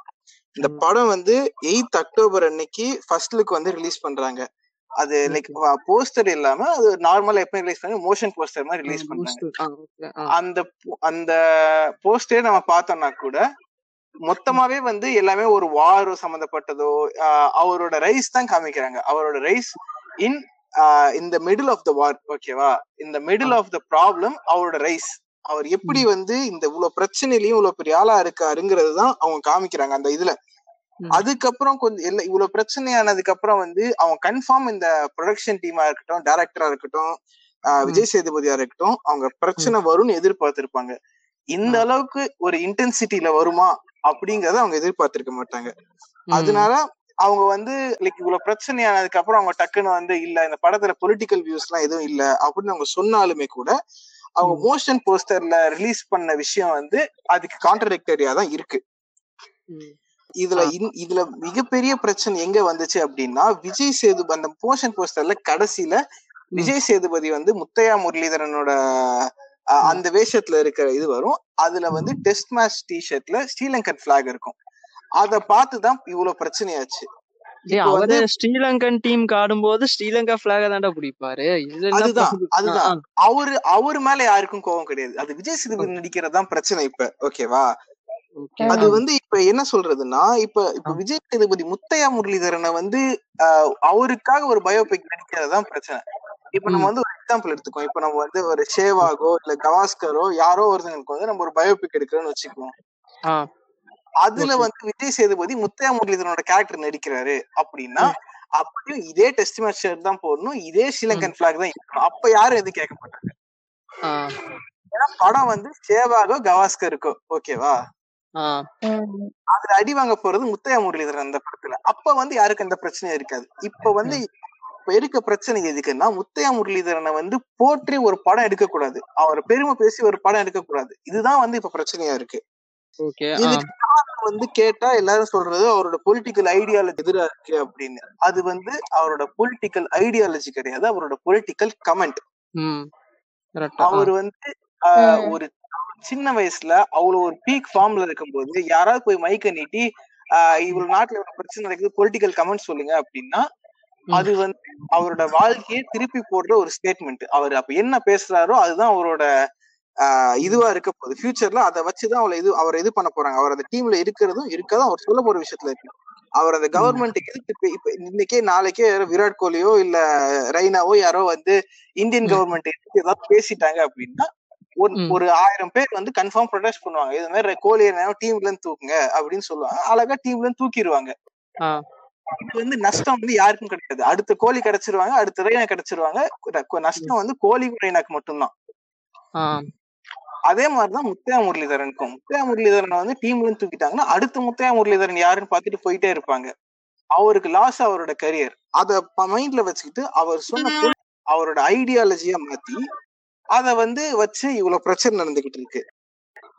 இந்த படம் வந்து எயித் அக்டோபர் அன்னைக்கு ஃபர்ஸ்ட் லுக் வந்து ரிலீஸ் பண்றாங்க. அது லைக் போஸ்டர் இல்லாம அது நார்மலா எப்ப ரிலீஸ் பண்ணி மோஷன் போஸ்டர் மாதிரி ரிலீஸ் பண்றாங்க. அந்த அந்த போஸ்டே நம்ம பார்த்தோம்னா கூட மொத்தமாவே வந்து எல்லாமே ஒரு வார் சம்பந்தப்பட்டதோ ஆஹ் அவரோட ரைஸ் தான் காமிக்கிறாங்க. அவரோட ரைஸ் இன் இந்த மிடில் ஆஃப் த வார் ஓகேவா இந்த மிடில் ஆஃப் த ப்ராப்ளம் அவரோட ரைஸ். அவர் எப்படி வந்து இந்த இவ்வளவு பிரச்சனையிலயும் இவ்வளவு பெரிய ஆளா இருக்காருங்கிறது தான் அவங்க காமிக்கிறாங்க அந்த இதுல. அதுக்கப்புறம் கொஞ்சம் இல்ல இவ்வளவு பிரச்சனையானதுக்கு அப்புறம் வந்து அவங்க கன்ஃபார்ம் இந்த ப்ரொடக்ஷன் டீமா இருக்கட்டும் டைரக்டரா இருக்கட்டும். விஜய் சேதுபதியா இருக்கட்டும் அவங்க பிரச்சனை வரும்னு எதிர்பார்த்திருப்பாங்க. இந்த. அளவுக்கு ஒரு இன்டென்சிட்டியில வருமா? அப்படிங்கறத அவங்க எதிர்பார்த்திருக்க மாட்டாங்க. அதனால அவங்க வந்து லைக் இவ்வளவு பிரச்சனையானதுக்கு அப்புறம் அவங்க டக்குன்னு வந்து இல்ல இந்த படத்துல பொலிட்டிக்கல் வியூஸ் எல்லாம் எதுவும் இல்ல அப்படின்னு அவங்க சொன்னாலுமே கூட அவங்க. மோஷன் போஸ்டர்ல ரிலீஸ் பண்ண விஷயம் வந்து அதுக்கு கான்ட்ரடிக்டரியா தான் இருக்கு. இதுல இதுல மிகப்பெரிய பிரச்சனை எங்க வந்துச்சு அப்படின்னா விஜய் சேதுபதி அந்த மோஷன் போஸ்டர்ல கடைசியில விஜய் சேதுபதி வந்து முத்தையா முரளிதரனோட. அந்த வேஷத்துல இருக்கிற இது வரும். அதுல வந்து டெஸ்ட் மேட்ச் டிஷர்ட்ல ஸ்ரீலங்கன் பிளாக் இருக்கும். அத பார்த்துதான் இவ்வளவு பிரச்சனையாச்சு. அவரு ஸ்ரீலங்கன் டீம் ஆடும்போது ஸ்ரீலங்கா பிளாக தான்டா பிடிப்பாரு. அதுதான் அவரு அவரு மேல யாருக்கும் கோவம் கிடையாது. அது விஜய் சேதுபதி நடிக்கிறதுதான் பிரச்சனை இப்ப. ஓகேவா. அது வந்து இப்ப என்ன சொல்றதுன்னா இப்ப இப்ப. விஜய் சேதுபதி முத்தையா முரளிதரனை வந்து அவருக்காக ஒரு பயோபிக் நடிக்கிறதுதான் பிரச்சனை. இப்ப நம்ம. வந்து ஒரு எக்ஸாம்பிள் எடுத்துக்கோம் இப்ப நம்ம வந்து ஒரு ஷேவாகோ இல்ல கவாஸ்கரோ யாரோ ஒருத்தங்களுக்கு வந்து நம்ம ஒரு பயோபிக் எடுக்கிறோம்னு வச்சுக்குவோம். அதுல. வந்து விஜய் சேதுபதி முத்தையா முரளிதரனோட கேரக்டர் நடிக்கிறாரு அப்படின்னா. அப்படியும் இதே டெஸ்ட் மேட்ச் ஷர்ட் தான் போடணும். இதே ஸ்ரீலங்கன் பிளாக் தான் இருக்கணும் அப்ப யாரும் எதுவும் கேட்க மாட்டாங்க? ஏன்னா படம் வந்து ஷேவாகோ கவாஸ்கருக்கோ ஓகேவா. அதுல அடி வாங்க போறது முத்தையா முரளிதரன் அந்த படத்துல. அப்ப வந்து யாருக்கும் அந்த பிரச்சனையும் இருக்காது. இப்ப வந்து இப்ப இருக்க பிரச்சனை எதுக்குன்னா முத்தையா முரளிதரனை வந்து போற்றி ஒரு படம் எடுக்க கூடாது அவர் பெருமை பேசி ஒரு படம் எடுக்க கூடாது இதுதான் வந்து இப்ப பிரச்சனையா இருக்கு. வந்து கேட்டா எல்லாரும் சொல்றது அவரோட பொலிட்டிக்கல் ஐடியாலஜி எதிரா இருக்கு அப்படின்னு. அது வந்து அவரோட பொலிட்டிக்கல் ஐடியாலஜி கிடையாது அவரோட பொலிட்டிக்கல் கமெண்ட் அவர் வந்து. ஒரு சின்ன வயசுல அவ்வளவு ஒரு பீக் ஃபார்ம்ல இருக்கும்போது யாராவது போய் மைக்க நீட்டி இவ்வளவு நாட்டுல இவ்வளவு பிரச்சனை நடக்குது பொலிட்டிக்கல் கமெண்ட் சொல்லுங்க அப்படின்னா. அது வந்து அவரோட வாழ்க்கையை திருப்பி போடுற ஒரு ஸ்டேட்மெண்ட் அவர் அப்ப என்ன பேசுறாரோ அதுதான் அவரோட இதுவா இருக்க போகுது. ஃபியூச்சர்ல அதை வச்சுதான் அவளை இது அவர் இது பண்ண போறாங்க. அவர் அந்த டீம்ல இருக்கிறதும் இருக்காதும் அவர் சொல்ல போற விஷயத்துல இருக்கு. அவர் அந்த கவர்மெண்ட் எதிர்த்து இப்ப- இன்னைக்கே நாளைக்கே யாரோ விராட் கோலியோ இல்ல ரெய்னாவோ யாரோ வந்து இந்தியன். கவர்மெண்ட் ஏதாவது பேசிட்டாங்க அப்படின்னா ஒரு. ஒரு ஆயிரம் பேர் வந்து கன்ஃபார்ம் ப்ரொடெஸ்ட் பண்ணுவாங்க. இது மாதிரி கோலி டீம்ல இருந்து தூக்குங்க அப்படின்னு சொல்லுவாங்க. அழகா டீம்ல இருந்து தூக்கிடுவாங்க இது வந்து நஷ்டம் வந்து யாருக்கும் கிடையாது. அடுத்த கோலி கிடைச்சிருவாங்க அடுத்த ரெய்னா கிடைச்சிருவாங்க நஷ்டம் வந்து கோலி ரெய்னாக்கு மட்டும்தான். அதே மாதிரிதான் முத்தையா முரளிதரனுக்கும். முத்தையா முரளிதரனை வந்து டீம்ல இருந்து தூக்கிட்டாங்கன்னா அடுத்த முத்தையா முரளிதரன் யாருன்னு பார்த்துட்டு போயிட்டே இருப்பாங்க. அவருக்கு லாஸ் அவரோட கரியர் அத மைண்ட்ல வச்சுக்கிட்டு அவர் சொன்ன அவரோட ஐடியாலஜியா மாத்தி அத வந்து வச்சு இவ்வளவு பிரச்சனை நடந்துகிட்டு இருக்கு.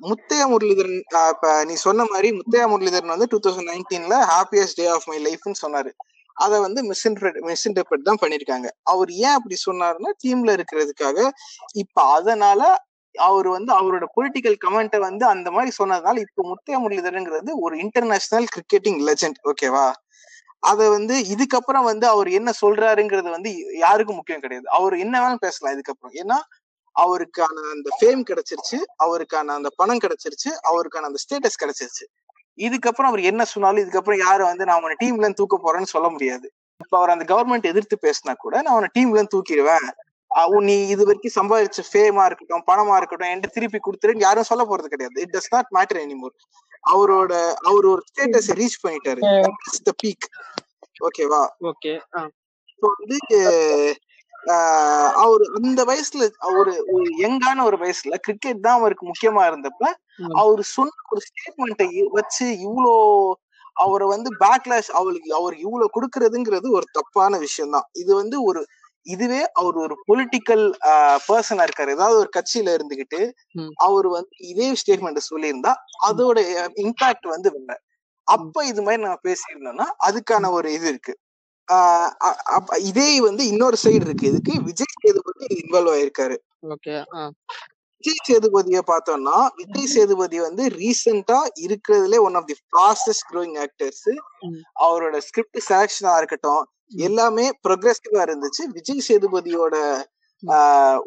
முத்தையா முரளிதரன் இப்ப நீ சொன்ன மாதிரி முத்தையா முரளிதரன் வந்து டூ தௌசண்ட் நைன்டீன்ல ஹாப்பியஸ்ட் டே ஆஃப் மை லைஃப்னு சொன்னாரு. அத வந்து மிஸ்இன்டர்பிரட் மிஸ்இன்டர்பிரட் தான் பண்ணிருக்காங்க. அவர் ஏன் அப்படி சொன்னாருன்னா டீம்ல இருக்கிறதுக்காக இப்ப அதனால அவர் வந்து அவரோட பொலிட்டிக்கல் கமெண்ட்டை வந்து அந்த மாதிரி சொன்னதுனால இப்ப முத்தையா முரளிதரன்ங்கிறது ஒரு இன்டர்நேஷனல் கிரிக்கெட்டிங் லெஜண்ட் ஓகேவா அத வந்து இதுக்கப்புறம் வந்து அவர் என்ன சொல்றாருங்கிறது வந்து யாருக்கும் முக்கியம் கிடையாது. அவர் என்ன வேணாலும் பேசலாம் இதுக்கப்புறம். ஏன்னா அவருக்கான அந்த ஃபேம் கிடைச்சிருச்சு அவருக்கான அந்த பணம் கிடைச்சிருச்சு அவருக்கான அந்த ஸ்டேட்டஸ் கிடைச்சிருச்சு. இதுக்கப்புறம் அவர் என்ன சொன்னாலும் இதுக்கப்புறம் யாரும் வந்து நான் அவனை டீம்ல இருந்து தூக்க போறேன்னு சொல்ல முடியாது. இப்ப அவர் அந்த கவர்மெண்ட் எதிர்த்து பேசினா கூட நான் அவனை டீம்ல இருந்து தூக்கிடுவேன். நீ இது வரைக்கும் சம்பாதிச்ச ஃபேமா இருக்கட்டும் பணமா இருக்கட்டும் என்கிட்ட திருப்பி கொடுத்துருன்னு யாரும் சொல்ல போறது கிடையாது. It does not matter anymore அவரோட அவர் ஒரு ஸ்டேட்டஸ் ரீச் பண்ணிட்டாரு. பீக் ஓகேவா. ஆ, இப்போ வந்து அவர் அந்த வயசுல ஒரு ஒரு யங்கான ஒரு வயசுல கிரிக்கெட் தான் அவருக்கு முக்கியமா இருந்தப்ப. அவர் சொன்ன ஒரு ஸ்டேட்மெண்ட்டை வச்சு இவ்வளோ அவரை வந்து பேக்லாஷ் அவளுக்கு அவர் இவ்வளவு கொடுக்கறதுங்கிறது ஒரு தப்பான விஷயம் தான். இது வந்து ஒரு இதுவே அவர் ஒரு பொலிட்டிக்கல் பர்சனா இருக்காரு. ஏதாவது ஒரு கட்சியில இருந்துகிட்டு. அவர் வந்து இதே ஸ்டேட்மெண்ட் சொல்லியிருந்தா அதோட இம்பாக்ட் வந்து வேற. அப்ப இது மாதிரி நம்ம பேசியிருந்தோம்னா அதுக்கான ஒரு இது இருக்கு. இதே வந்து இன்னொரு சைடு இருக்கு. இதுக்கு விஜய் சேதுபதி இன்வால்வ் ஆயிருக்காரு. விஜய் சேதுபதியை பார்த்தோம்னா விஜய் சேதுபதி வந்து ரீசெண்டா இருக்கிறதுலே one of the fastest growing actors. அவரோட ஸ்கிரிப்ட் செலக்ஷனா இருக்கட்டும். எல்லாமே ப்ரொக்ரெசிவா இருந்துச்சு. விஜய் சேதுபதியோட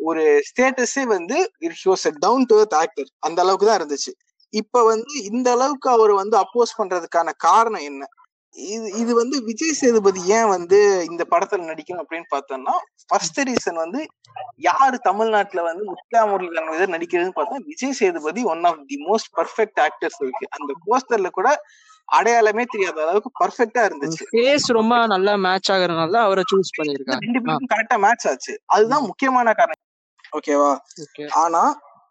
ஒரு ஸ்டேட்டஸே வந்து டவுன் டு ஆக்டர் அந்த அளவுக்கு தான் இருந்துச்சு. இப்ப வந்து இந்த அளவுக்கு அவர் வந்து அப்போஸ் பண்றதுக்கான காரணம் என்ன? இது இது வந்து விஜய் சேதுபதி ஏன் வந்து இந்த படத்துல நடிக்கணும் அப்படின்னு பார்த்தோம்னா ஃபர்ஸ்ட் ரீசன் வந்து யாரு தமிழ்நாட்டுல வந்து முத்துராமுருகன் இதை நடிக்கிறதுன்னு பார்த்தா Vijay Sethupathi one of the most perfect actors இருக்கு. அந்த போஸ்டர்ல கூட அடையாளமே தெரியாத அளவுக்கு பர்ஃபெக்டா இருந்துச்சு. ஃபேஸ் ரொம்ப நல்லா மேட்ச் ஆகுறதுனால தான் அவரை சூஸ் பண்ணிருக்காங்க ரெண்டு பேருக்கும் கரெக்டா மேட்ச் ஆச்சு. அதுதான் முக்கியமான காரணம். ஓகேவா? ஓகே ஆனா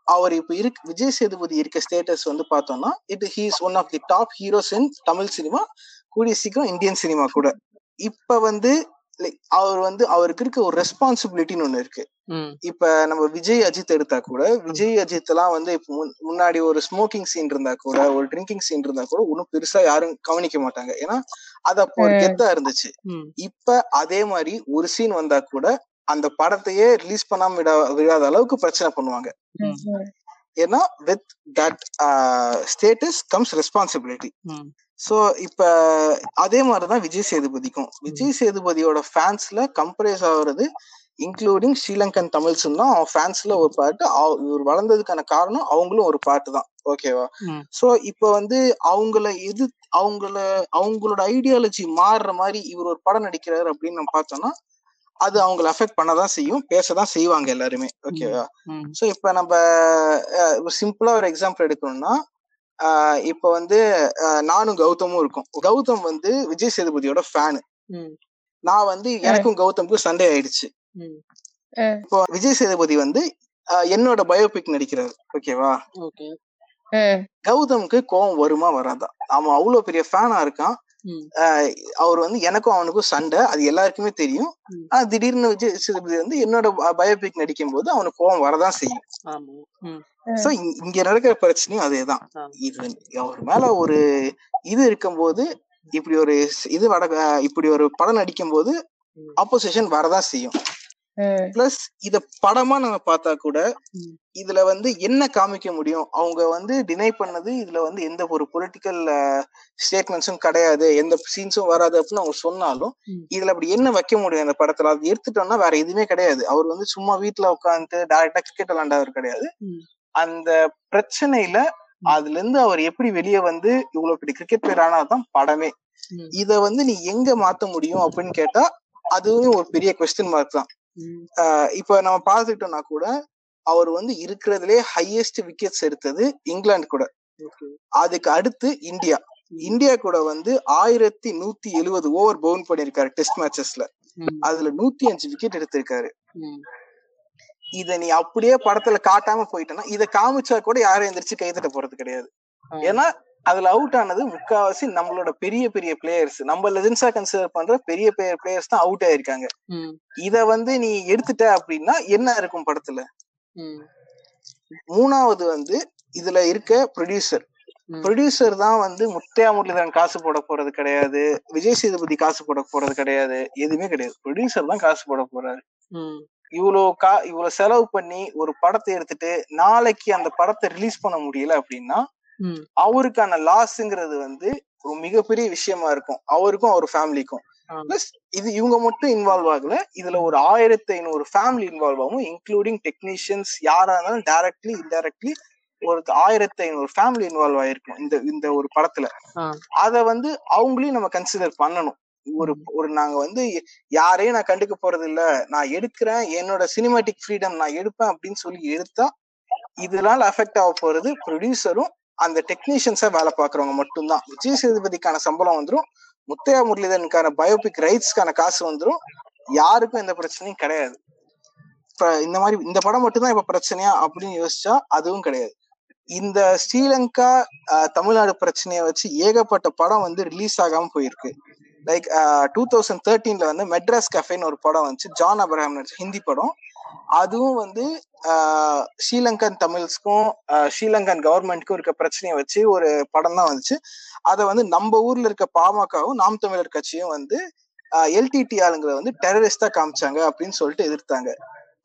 அவர் இப்ப இருக்கு விஜய் சேதுபதி இருக்க ஸ்டேட்டஸ் வந்து பார்த்தோம்னா it he's one of the top heroes in Tamil cinema கூடிய சீக்கிரம் இந்தியன் சினிமா கூட. இப்ப வந்து லைக் அவர் வந்து அவருக்கு இருக்க ஒரு ரெஸ்பான்சிபிலிட்டின்னு ஒண்ணு இருக்கு. இப்ப நம்ம விஜய் அஜித் எடுத்தா கூட விஜய் அஜித் எல்லாம் வந்து இப்ப முன்- முன்னாடி ஒரு ஸ்மோக்கிங் சீன் இருந்தா கூட ஒரு ட்ரிங்கிங் சீன் இருந்தா கூட ஒன்னும் பெருசா யாரும் கவனிக்க மாட்டாங்க. ஏன்னா அது அப்போ ஒரு. கெத்தா இருந்துச்சு. இப்ப அதே மாதிரி ஒரு சீன் வந்தா கூட அந்த படத்தையே ரிலீஸ் பண்ணாம விட விடாத அளவுக்கு பிரச்சனை பண்ணுவாங்க. ஏன்னா with that status comes responsibility so இப்ப அதே மாதிரிதான் விஜய் சேதுபதிக்கும். விஜய் சேதுபதியோட ஃபேன்ஸ்ல கம்பரேஸ் ஆகுறது இன்க்ளூடிங் ஸ்ரீலங்கன் தமிழ்ஸ்னா அவன் ஃபேன்ஸ்ல ஒரு பாட்டு இவர் வளர்ந்ததுக்கான காரணம் அவங்களும் ஒரு பாட்டு தான் ஓகேவா. சோ இப்ப வந்து அவங்கள எது அவங்கள அவங்களோட ஐடியாலஜி மாறுற மாதிரி இவர் ஒரு படம் நடிக்கிறாரு அப்படின்னு நம்ம பார்த்தோம்னா அது அவங்கள அஃபெக்ட் பண்ணதான் செய்யும் பேசதான் செய்வாங்க எல்லாருமே ஓகேவா ஸோ இப்போ நம்ம சிம்பிளா ஒரு எக்ஸாம்பிள் எடுக்கணும்னா இப்ப வந்து நானும் கௌதமும் இருக்கும். கௌதம் வந்து விஜய் சேதுபதியோட ஃபேனு நான் வந்து எனக்கும் கௌதமுக்கும் சண்டே ஆயிடுச்சு. இப்போ விஜய் சேதுபதி வந்து என்னோட பயோபிக் நடிக்கிறாரு ஓகேவா ஓகே. கௌதமுக்கு கோவம் வருமா வராதா? அவன் அவ்வளவு பெரிய ஃபேனா இருக்கான். அவர் வந்து எனக்கும் அவனுக்கும் சண்டை. அது எல்லாருக்குமே தெரியும். ஆனா திடீர்னு விஜய் சேதுபதி வந்து என்னோட பயோபிக் நடிக்கும் போது அவனுக்கு கோவம் வரதான் செய்யும். சோ இங்க நடக்கிற பிரச்சனையும் அதேதான். இது அவர் மேல ஒரு இது இருக்கும்போது இப்படி ஒரு இது வட இப்படி ஒரு படம் நடிக்கும் போது. ஆப்போசிஷன் வரதான் செய்யும். பிளஸ் இத படமா நம்ம பார்த்தா கூட. இதுல வந்து என்ன காமிக்க முடியும்? அவங்க வந்து டினை பண்ணது இதுல வந்து எந்த ஒரு பொலிட்டிக்கல் ஸ்டேட்மெண்ட்ஸும் கிடையாது. எந்த சீன்ஸும் வராது அப்படின்னு அவங்க சொன்னாலும். இதுல அப்படி என்ன வைக்க முடியும் அந்த படத்துல? அது எடுத்துட்டோம்னா வேற எதுவுமே கிடையாது. அவர் வந்து சும்மா வீட்டுல உட்காந்துட்டு டைரக்டா கிரிக்கெட் விளையாண்டவர் கிடையாது. அந்த பிரச்சனையில அதுல இருந்து அவர் எப்படி வெளியே வந்து இவ்வளவு பெரிய கிரிக்கெட் பிளேயர் ஆனாதான் படமே. இத வந்து நீ எங்க மாத்த முடியும் அப்படின்னு கேட்டா அதுவும் ஒரு பெரிய கொஸ்டின் மார்க் தான். இப்ப நம்ம பார்த்துக்கிட்டோம்னா கூட அவர் வந்து இருக்கிறதுலே ஹையஸ்ட் விக்கெட்ஸ் எடுத்தது இங்கிலாந்து கூட. அதுக்கு அடுத்து இந்தியா. இந்தியா கூட வந்து ஆயிரத்தி நூத்தி எழுவது ஓவர் பவுன் பண்ணிருக்காரு டெஸ்ட் மேட்சஸ்ல அதுல நூத்தி அஞ்சு விக்கெட் எடுத்திருக்காரு. இத நீ அப்படியே படத்துல காட்டாம போயிட்டனா இத காமிச்சா கூட யாரும் எந்திரிச்சு கைதட்ட போறது கிடையாது. ஏன்னா அதுல அவுட் ஆனது முக்காவாசி நம்மளோட பெரிய பெரிய பிளேயர்ஸ் நம்ம லெஜன்ஸா கன்சிடர் பண்ற பெரிய பெரிய பிளேயர்ஸ் தான் அவுட் ஆயிருக்காங்க. இத வந்து நீ எடுத்துட்ட அப்படின்னா என்ன இருக்கும் படத்துல? மூணாவது வந்து இதுல இருக்க ப்ரொடியூசர். ப்ரொடியூசர் தான் வந்து முத்தையா முரளிதரன் காசு போட போறது கிடையாது. விஜய் சேதுபதி காசு போட போறது கிடையாது. எதுவுமே கிடையாது. ப்ரொடியூசர் தான் காசு போட போறாரு. இவ்வளோ கா இவ்வளவு செலவு பண்ணி ஒரு படத்தை எடுத்துட்டு நாளைக்கு அந்த படத்தை ரிலீஸ் பண்ண முடியல அப்படின்னா அவருக்கான லாஸ்ங்கிறது வந்து ஒரு மிகப்பெரிய விஷயமா இருக்கும். அவருக்கும் அவர் ஃபேமிலிக்கும். பிளஸ் இது இவங்க மட்டும் இன்வால்வ் ஆகல. இதுல ஒரு ஆயிரத்தி ஐநூறு ஃபேமிலி இன்வால்வ் ஆகும் இன்க்ளூடிங் டெக்னீஷியன்ஸ் யாரா இருந்தாலும் டைரக்ட்லி இன்டைரக்ட்லி ஒரு ஆயிரத்தி ஐநூறு ஃபேமிலி இன்வால்வ் ஆயிருக்கும் இந்த இந்த ஒரு படத்துல. அத வந்து அவங்களையும் நம்ம கன்சிடர் பண்ணணும். ஒரு ஒரு நாங்க வந்து யாரையும் நான் கண்டுக்க போறது இல்ல நான் எடுக்கிறேன். என்னோட சினிமாட்டிக் ஃப்ரீடம் நான் எடுப்பேன் அப்படின்னு சொல்லி எடுத்தா இதனால அஃபெக்ட் ஆக போறது ப்ரொடியூசரும் அந்த டெக்னீஷியன்ஸா வேலை பாக்குறவங்க மட்டும்தான். விஜய் சேதுபதிக்கான சம்பளம் வந்துடும் முத்தையா முரளிதனுக்கான பயோபிக் ரைட்ஸ்க்கான காசு வந்துடும் யாருக்கும் எந்த பிரச்சனையும் கிடையாது. இப்ப இந்த மாதிரி இந்த படம் மட்டும்தான் இப்ப பிரச்சனையா அப்படின்னு யோசிச்சா அதுவும் கிடையாது. இந்த ஸ்ரீலங்கா தமிழ்நாடு பிரச்சனையை வச்சு ஏகப்பட்ட படம் வந்து ரிலீஸ் ஆகாம போயிருக்கு. லைக் டூ தௌசண்ட் தேர்ட்டீன்ல வந்து மெட்ராஸ் கஃபேன்னு ஒரு படம் வந்துச்சு. ஜான் அப்ரஹாம் நடிச்ச ஹிந்தி படம். அதுவும் வந்து ஸ்ரீலங்கன் தமிழ்ஸ்க்கும் ஸ்ரீலங்கன் கவர்மெண்ட்க்கும் இருக்க பிரச்சனையை வச்சு ஒரு படம் தான் வந்துச்சு. அதை வந்து நம்ம ஊர்ல இருக்க பாமகவும் நாம் தமிழர் கட்சியும் வந்து எல்டிடி ஆளுங்களை வந்து டெரரிஸ்டா காமிச்சாங்க அப்படின்னு சொல்லிட்டு எதிர்த்தாங்க.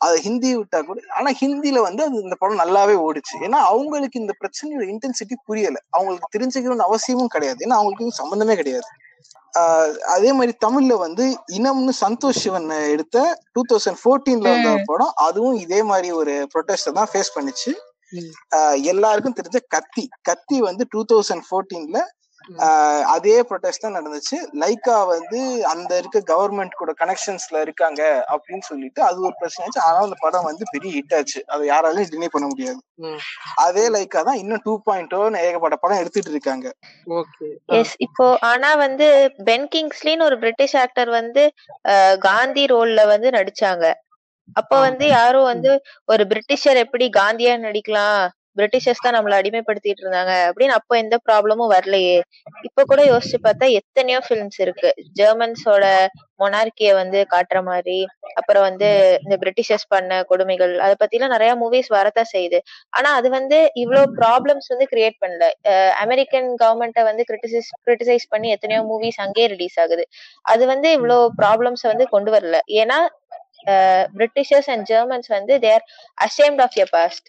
அது ஹிந்தி விட்டா கூட ஆனா ஹிந்தியில வந்து அது இந்த படம் நல்லாவே ஓடுச்சு. ஏன்னா அவங்களுக்கு இந்த பிரச்சனையோட இன்டென்சிட்டி புரியல. அவங்களுக்கு தெரிஞ்சுக்கணும்னு அவசியமும் கிடையாது. ஏன்னா அவங்களுக்கு சம்பந்தமே கிடையாது. அதே மாதிரி தமிழ்ல வந்து இனம்னு சந்தோஷ் சிவன் எடுத்த டூ தௌசண்ட் ஃபோர்டீன்ல வந்த படம் அதுவும் இதே மாதிரி ஒரு ப்ரொட்டஸ்ட தான் ஃபேஸ் பண்ணுச்சு. எல்லாருக்கும் தெரிஞ்ச கத்தி. கத்தி வந்து டூ தௌசண்ட் ஃபோர்டீன்ல அதே ப்ரொட்டஸ்ட் தான் நடந்துச்சு. லைக்கா வந்து அந்த இருக்க கவர்மெண்ட் கூட கனெக்ஷன்ஸ்ல இருக்காங்க அப்படின்னு சொல்லிட்டு அது ஒரு பிரச்சனை ஆச்சு. ஆனால் அந்த படம் வந்து பெரிய ஹிட் ஆச்சு. அதை யாராலையும் டினை பண்ண முடியாது. அதே லைக்கா தான் இன்னும் டூ பாயிண்ட் ஏகப்பட்ட படம் எடுத்துட்டு இருக்காங்க. ஓகே. எஸ் இப்போ ஆனா வந்து பென் கிங்ஸ்லின்னு ஒரு பிரிட்டிஷ் ஆக்டர் வந்து காந்தி ரோல்ல வந்து நடிச்சாங்க. அப்ப வந்து யாரும் வந்து ஒரு பிரிட்டிஷர் எப்படி காந்தியா நடிக்கலாம் பிரிட்டிஷர்ஸ் தான் நம்மள அடிமைப்படுத்திட்டு இருந்தாங்க அப்படின்னு அப்போ எந்த ப்ராப்ளமும் வரலையே. இப்ப கூட யோசிச்சு பார்த்தா எத்தனையோ ஃபிலிம்ஸ் இருக்கு. ஜெர்மன்ஸோட மொனார்கிய வந்து காட்டுற மாதிரி அப்புறம் வந்து இந்த பிரிட்டிஷர்ஸ் பண்ண கொடுமைகள் அதை பத்திலாம் நிறைய மூவிஸ் வரதான் செய்யுது. ஆனா அது வந்து இவ்வளவு ப்ராப்ளம்ஸ் வந்து கிரியேட் பண்ணல. அமெரிக்கன் கவர்மெண்ட்டை வந்து கிரிட்டிசைஸ் கிரிட்டிசைஸ் பண்ணி எத்தனையோ மூவிஸ் அங்கேயே ரிலீஸ் ஆகுது. அது வந்து இவ்வளவு ப்ராப்ளம்ஸ் வந்து கொண்டு வரல. ஏன்னா பிரிட்டிஷர்ஸ் அண்ட் ஜெர்மன்ஸ் வந்து they're ashamed of their past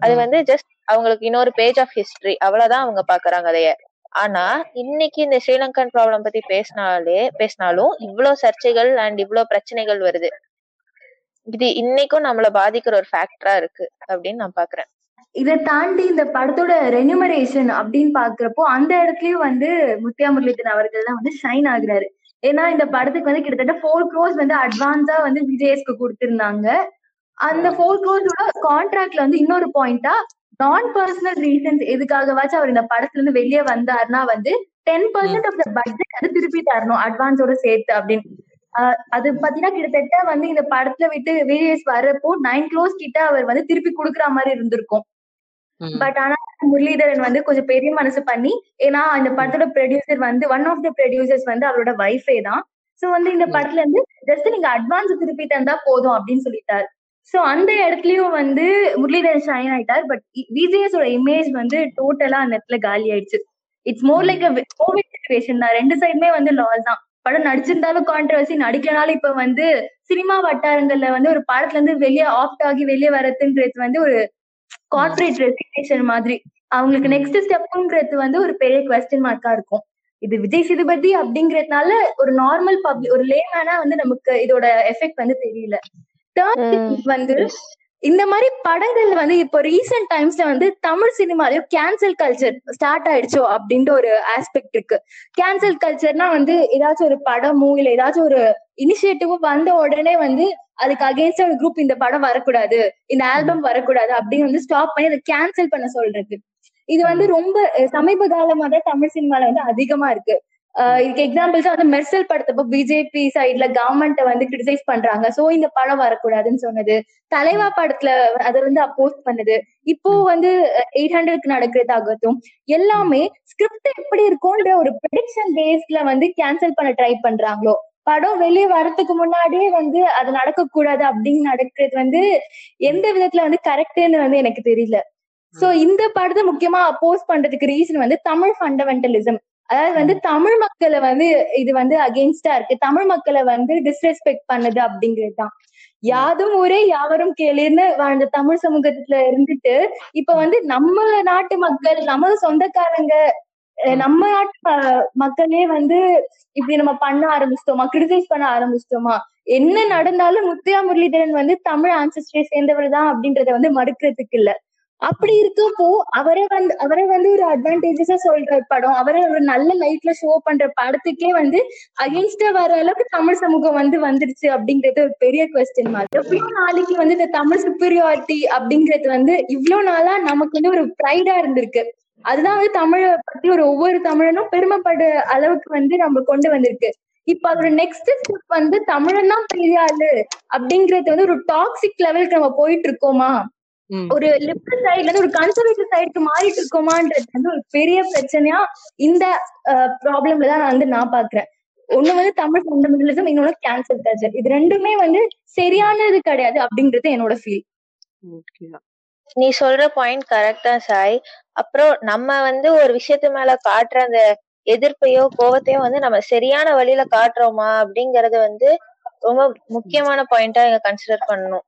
அது வந்து ஜஸ்ட் அவங்களுக்கு இன்னொரு பேஜ் ஆஃப் ஹிஸ்டரி அவ்வளவுதான் அவங்க பாக்குறாங்க அதைய. ஆனா இன்னைக்கு இந்த ஸ்ரீலங்கன் ப்ராப்ளம் பத்தி பேசினாலே பேசினாலும் இவ்ளோ சர்ச்சைகள் அண்ட் இவ்ளோ பிரச்சனைகள் வருது. இது இன்னைக்கும் நம்மள பாதிக்கிற ஒரு ஃபேக்டரா இருக்கு அப்படின்னு நான் பாக்குறேன். இதை தாண்டி இந்த படத்தோட ரெனுமரேஷன் அப்படின்னு பாக்குறப்போ அந்த இடத்துலயும் வந்து முத்தியா முரளிதரன் அவர்கள் தான் வந்து ஷைன் ஆகுறாரு. ஏன்னா இந்த படத்துக்கு வந்து கிட்டத்தட்ட ஃபோர் க்ரோஸ் வந்து அட்வான்ஸா வந்து விஜயஸ்க்கு கொடுத்திருந்தாங்க. அந்த ஃபோர் க்ரோஸோட கான்ட்ராக்ட்ல வந்து இன்னொரு பாயிண்டா நான் பர்சனல் ரீசன்ஸ் எதுக்காகவாச்சும் அவர் இந்த படத்துல இருந்து வெளியே வந்தாருன்னா வந்து ten percent of the budget வந்து திருப்பி தரணும் அட்வான்ஸோட சேர்த்து அப்படின்னு. அது பாத்தீங்கன்னா கிட்டத்தட்ட வந்து இந்த படத்துல விட்டு விஜேஎஸ் வர்றப்போ நைன் க்ரோஸ் கிட்ட அவர் வந்து திருப்பி கொடுக்குற மாதிரி இருந்திருக்கும். பட் ஆனா முரளிதரன் வந்து கொஞ்சம் பெரிய மனசு பண்ணி ஏன்னா இந்த படத்தோட ப்ரொடியூசர் வந்து ஒன் ஆஃப் த ப்ரொடியூசர்ஸ் வந்து அவரோட வைஃபே தான். சோ வந்து இந்த படத்துல இருந்து ஜஸ்ட் நீங்க அட்வான்ஸ் திருப்பி தந்தா போதும் அப்படின்னு சொல்லிட்டாரு. சோ அந்த இடத்துலயும் வந்து முரளிதரன் ஷைன் ஆயிட்டார். பட் விஜேஎஸ் ஓட இமேஜ் வந்து டோட்டலா அந்த இடத்துல காலி ஆயிடுச்சு. It's more like COVID situation தான். ரெண்டு சைடுமே வந்து லாஸ் தான். படம் நடிச்சிருந்தாலும் கான்ட்ரவர்சி நடிக்கலனாலும் இப்ப வந்து சினிமா வட்டாரங்கள்ல வந்து ஒரு படத்துல இருந்து வெளியே ஆப்ட் ஆகி வெளியே வரதுன்றது வந்து ஒரு கார்பரேட் ரெசிக்னேஷன் மாதிரி. அவங்களுக்கு நெக்ஸ்ட் ஸ்டெப்புங்கிறது வந்து ஒரு பெரிய கொஸ்டின் மார்க்கா இருக்கும். இது விஜய் சேதுபதி அப்படிங்கறதுனால ஒரு நார்மல் பப்ளிக் ஒரு லேமேனா வந்து நமக்கு இதோட எஃபெக்ட் வந்து தெரியல. வந்து இந்த மாதிரி படங்கள் வந்து இப்போ ரீசெண்ட் டைம்ஸ்ல வந்து தமிழ் சினிமாலயும் கேன்சல் கல்ச்சர் ஸ்டார்ட் ஆயிடுச்சோ அப்படின்ற ஒரு ஆஸ்பெக்ட் இருக்கு. கேன்சல் கல்ச்சர்னா வந்து ஏதாச்சும் ஒரு படமோ இல்ல ஏதாச்சும் ஒரு இனிஷியேட்டிவ் வந்த உடனே வந்து அதுக்கு அகேன்ஸ்டா ஒரு குரூப் இந்த படம் வரக்கூடாது இந்த ஆல்பம் வரக்கூடாது அப்படின்னு வந்து ஸ்டாப் பண்ணி அதை கேன்சல் பண்ண சொல்றது. இது வந்து ரொம்ப சமீப காலமா தான் தமிழ் சினிமால வந்து அதிகமா இருக்கு. இதுக்கு எக்ஸாம்பிள்ஸ் வந்து மெர்சல் படத்தப்போ பிஜேபி சைட்ல கவர்மெண்ட்டை வந்து கிரிட்டிசைஸ் பண்றாங்க. சோ இந்த படம் வரக்கூடாதுன்னு சொன்னது. தலைவா படத்துல அதை வந்து அப்போஸ் பண்ணுது. இப்போ வந்து எயிட் ஹண்ட்ரட்க்கு நடக்கிறதாகட்டும் எல்லாமே ஸ்கிரிப்ட் எப்படி இருக்கும்ன்ற ஒரு ப்ரெடிக்ஷன் பேஸ்ல வந்து கேன்சல் பண்ண ட்ரை பண்றாங்களோ படம் வெளியே வரதுக்கு முன்னாடியே வந்து அது நடக்கக்கூடாது அப்படின்னு நடக்கிறது வந்து எந்த விதத்துல வந்து கரெக்ட்னு வந்து எனக்கு தெரியல. சோ இந்த படத்தை முக்கியமா அப்போஸ் பண்றதுக்கு ரீசன் வந்து தமிழ் ஃபண்டமெண்டலிசம் அதாவது வந்து தமிழ் மக்களை வந்து இது வந்து அகெயின்ஸ்டா இருக்கு. தமிழ் மக்களை வந்து டிஸ்ரெஸ்பெக்ட் பண்ணுது அப்படிங்கிறது தான் யாதும் ஊரே யாவரும் கேளுன்னு வாழ்ந்த தமிழ் சமூகத்துல இருந்துட்டு இப்ப வந்து நம்ம நாட்டு மக்கள் நம்ம சொந்தக்காரங்க நம்ம நாட்டு மக்களே வந்து இப்படி நம்ம பண்ண ஆரம்பிச்சிட்டோமா? கிரிட்டிசைஸ் பண்ண ஆரம்பிச்சிட்டோமா? என்ன நடந்தாலும் முத்தையா முரளிதரன் வந்து தமிழ் ஆன்சஸ்டரை சேர்ந்தவர் தான் அப்படின்றத வந்து மறுக்கிறதுக்கு இல்ல. அப்படி இருக்கப்போ அவரை வந்து அவரை வந்து ஒரு அட்வான்டேஜஸா சொல்ற படம். அவரை ஒரு நல்ல லைட்ல ஷோ பண்ற படத்துக்கே வந்து அகேன்ஸ்டா வர அளவுக்கு தமிழ் சமூகம் வந்து வந்துருச்சு அப்படிங்கறது ஒரு பெரிய கொஸ்டின் மார்க் எப்படியும் நாளைக்கு வந்து இந்த தமிழ் சுப்பீரியாரிட்டி அப்படிங்கிறது வந்து இவ்வளவு நாளா நமக்கு வந்து ஒரு ப்ரைடா இருந்திருக்கு. அதுதான் வந்து தமிழ பத்தி ஒரு ஒவ்வொரு தமிழனும் பெருமைப்படுற அளவுக்கு வந்து நம்ம கொண்டு வந்திருக்கு. இப்ப அதோட நெக்ஸ்ட் ஸ்டெப் வந்து தமிழன் தான் பெரிய ஆளு அப்படிங்கறது வந்து ஒரு டாக்ஸிக் லெவலுக்கு நம்ம போயிட்டு இருக்கோமா? ஒரு லிபரல் சைடுல இருந்து ஒரு கன்சர்வேட்டிவ் சைடுக்கு மாறிட்டு இருக்கோமான்றது வந்து ஒரு பெரிய பிரச்சனையா இந்த ப்ராப்ளம்ல தான் நான் வந்து நான் பாக்குறேன். ஒண்ணு வந்து தமிழ் ஃபண்டமெண்டலிசம் இன்னொன்னு கேன்சல் கல்ச்சர் இது ரெண்டுமே வந்து சரியானது கிடையாது அப்படின்றது என்னோட ஃபீல் ஓகே நீ சொல்ற பாயிண்ட் கரெக்ட் தான் சாய். அப்புறம் நம்ம வந்து ஒரு விஷயத்து மேல காட்டுற அந்த எதிர்ப்பையோ கோவத்தையோ வந்து நம்ம சரியான வழியில காட்டுறோமா அப்படிங்கறது வந்து ரொம்ப முக்கியமான பாயிண்டா இங்க கன்சிடர் பண்ணணும்.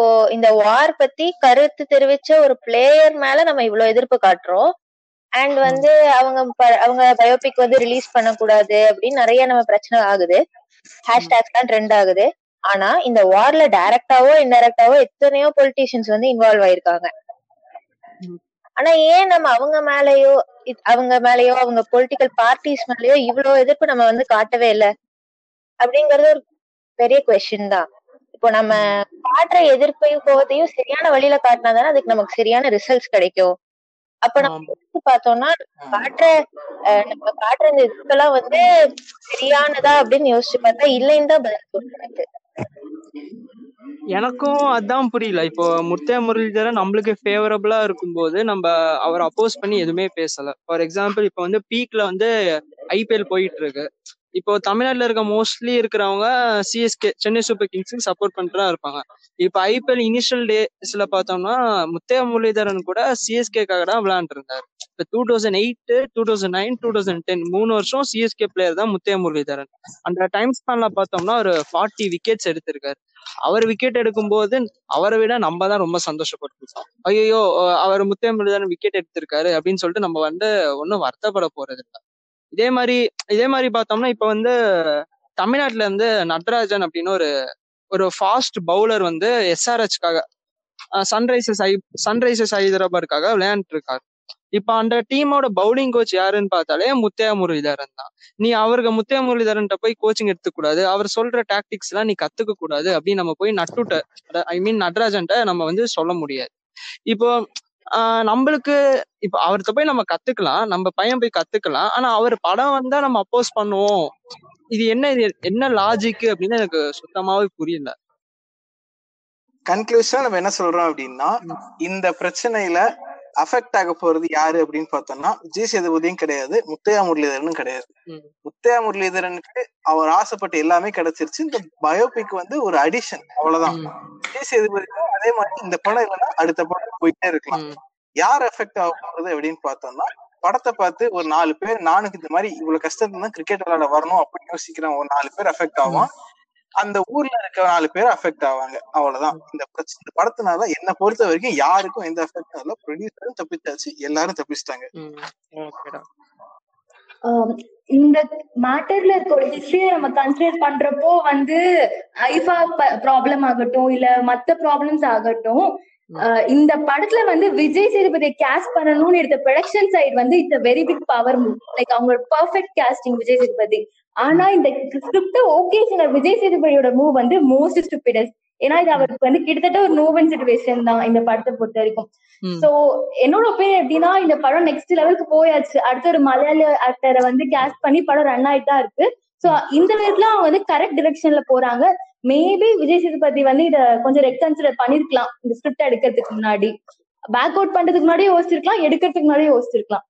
இப்போ இந்த வார் பத்தி கருத்து தெரிவிச்ச ஒரு பிளேயர் மேல நம்ம இவ்வளவு எதிர்ப்பு காட்டுறோம். அண்ட் வந்து அவங்க ப- அவங்க பயோபிக் வந்து ரிலீஸ் பண்ணக்கூடாது அப்படின்னு நிறைய நம்ம பிரச்சனை ஆகுது. ஹேஷ்டேக்ஸ் தான் ட்ரெண்ட் ஆகுது. ஆனா இந்த வார்ல டைரக்டாவோ இன்டைரக்டாவோ எத்தனையோ பொலிட்டீஷியன்ஸ் வந்து இன்வால்வ் ஆயிருக்காங்க. ஆனா ஏன் நம்ம அவங்க மேலயோ அவங்க மேலயோ அவங்க பொலிட்டிக்கல் பார்ட்டிஸ் மேலயோ இவ்வளவு எதிர்ப்பு நம்ம வந்து காட்டவே இல்ல? அப்படிங்கறது ஒரு பெரிய கொஸ்டின் தான். இப்போ நம்ம காட்டுற எதிர்ப்பையும் கோவத்தையும் சரியான வழியில காட்டினா தானே அதுக்கு நமக்கு சரியான ரிசல்ட்ஸ் கிடைக்கும். அப்ப நம்ம பார்த்தோம்னா காட்டுற நம்ம காட்டுற இந்த இதுக்கெல்லாம் வந்து சரியானதா அப்படின்னு யோசிச்சு பார்த்தா இல்லைன்னு தான் பதில் எனக்கு. எனக்கும் அதான் புரியல. இப்போ முத்தையா முரளிதரன் நம்மளுக்கு ஃபேவரபிளா இருக்கும்போது நம்ம அவர் அப்போஸ் பண்ணி எதுவுமே பேசல. ஃபார் எக்ஸாம்பிள் இப்போ வந்து பீக்ல வந்து ஐபிஎல் போயிட்டு இருக்கு. இப்போ தமிழ்நாட்டுல இருக்க மோஸ்ட்லி இருக்கிறவங்க சிஎஸ்கே சென்னை சூப்பர் கிங்ஸ்க்கு சப்போர்ட் பண்ணிட்டு தான் இருப்பாங்க. இப்போ ஐபிஎல் இனிஷியல் டேஸ்ல பார்த்தோம்னா முத்தைய முரளிதரன் கூட சிஎஸ்கேக்காக தான் விளையாண்டுருந்தாரு. இப்போ two thousand eight two thousand nine two thousand ten மூணு வருஷம் சிஎஸ்கே பிளேயர் தான் முத்தைய முரளிதரன். அந்த டைம் ஸ்பேன்ல பார்த்தோம்னா ஒரு ஃபார்ட்டி விக்கெட்ஸ் எடுத்திருக்காரு. அவர் விக்கெட் எடுக்கும்போது அவரை விட நம்ம தான் ரொம்ப சந்தோஷப்பட்டுருக்கோம். ஐயோ அவர் முத்தைய முரளிதரன் விக்கெட் எடுத்திருக்காரு அப்படின்னு சொல்லிட்டு நம்ம வந்து ஒன்றும் வருத்தப்பட போறது இல்லை இதே மாதிரி இதே மாதிரி பார்த்தோம்னா இப்ப வந்து தமிழ்நாட்டுல இருந்து நட்ராஜன் அப்படின்னு ஒரு ஒரு ஃபாஸ்ட் பவுலர் வந்து எஸ்ஆர்ஹெச்காக சன்ரைசர்ஸ் ஐ சன்ரைசர்ஸ் ஹைதராபாத்துக்காக விளையாண்டுட்டு இருக்காரு இப்ப அந்த டீமோட பவுலிங் கோச் யாருன்னு பார்த்தாலே முத்தையா முரளிதரன் தான். நீ அவருக்கு முத்தையா முரளிதரன் போய் கோச்சிங் எடுத்துக்கூடாது அவர் சொல்ற டாக்டிக்ஸ் எல்லாம் நீ கத்துக்க கூடாது அப்படின்னு நம்ம போய் நட்டுட்ட ஐ மீன் நடராஜன்ட்ட நம்ம வந்து சொல்ல முடியாது. இப்போ நம்மளுக்கு இப்போ அவர்கிட்ட போய் நம்ம கத்துக்கலாம். நம்ம பையன் போய் கத்துக்கலாம். ஆனா அவர் படம் வந்தா நம்ம அப்போஸ் பண்ணுவோம். இது என்ன இது என்ன லாஜிக் அப்படின்னு எனக்கு சுத்தமாவே புரியல. கன்க்ளூஷன் நம்ம என்ன சொல்றோம் அப்படின்னா இந்த பிரச்சனையில அஃபெக்ட் ஆக போறது யாரு அப்படின்னு பார்த்தோம்னா விஜய் சேதுபதியும் கிடையாது முத்தையா முரளிதரனும் கிடையாது. முத்தையா முரளிதரனுக்கு அவர் ஆசைப்பட்ட எல்லாமே கிடைச்சிருச்சு. இந்த பயோபிக் வந்து ஒரு அடிஷன் அவ்வளவுதான். விஜய் சேதுபதிக்கும் அதே மாதிரி இந்த படம் இல்லைன்னா அடுத்த படம் போயிட்டே இருக்கலாம். யார் எஃபெக்ட் ஆக போகுது அப்படின்னு பார்த்தோம்னா படத்தை பார்த்து ஒரு நாலு பேர் நானுக்கு இந்த மாதிரி இவ்வளவு கஷ்டத்துல தான் கிரிக்கெட் விளையாட வரணும் அப்படின்னு யோசிக்கிறேன் ஒரு நாலு பேர் அஃபெக்ட் ஆகும் அந்த ஊர்ல இருக்க நாலு பேர் அஃபெக்ட் ஆவாங்க. அவ்வளவுதான். இந்த பிரச்சனை இந்த படத்தினால என்ன பொறுத்த வரைக்கும் யாருக்கும் எந்த அஃபெக்ட் ஆகல. ப்ரொடியூசரும் தப்பிச்சாச்சு. எல்லாரும் தப்பிச்சிட்டாங்க. இந்த மேட்டர்ல இருக்க ஒரு ஹிஸ்டரியை நம்ம கன்சிடர் பண்றப்போ வந்து ஐஃபா ப்ராப்ளம் ஆகட்டும் இல்ல மத்த ப்ராப்ளம்ஸ் ஆகட்டும் இந்த படத்துல வந்து விஜய் சேதுபதியை கேஸ்ட் பண்ணணும்னு எடுத்த ப்ரொடக்ஷன் சைடு வந்து it's very big power like அவங்களோட பர்ஃபெக்ட் கேஸ்டிங் விஜய் சேதுபதி. ஆனா இந்த ஸ்கிரிப்ட் ஓகே விஜய் சேதுபதியோட மூவ் வந்து மோஸ்ட் ஸ்டூபிடஸ் ஏன்னா இது அவருக்கு வந்து கிட்டத்தட்ட ஒரு நோவன் சிச்சுவேஷன் தான் இந்த படத்தை பொறுத்த வரைக்கும். சோ என்னோட ஒப்பீனியன் எப்படின்னா இந்த படம் நெக்ஸ்ட் லெவலுக்கு போயாச்சு. அடுத்த ஒரு மலையாள ஆக்டரை வந்து கேஸ்ட் பண்ணி படம் ரன் ஆயிட்டு இருக்கு. சோ இந்த விதத்துல அவங்க வந்து கரெக்ட் டிரெக்ஷன்ல போறாங்க. மேபி விஜய் சேதுபதி வந்து இத கொஞ்சம் ரெக்கன்சிடர் பண்ணிருக்கலாம் இந்த ஸ்கிரிப்ட் எடுக்கிறதுக்கு முன்னாடி. பேக் அவுட் பண்றதுக்கு முன்னாடியே யோசிச்சிருக்கலாம் எடுக்கிறதுக்கு முன்னாடியே யோசிச்சிருக்கலாம்.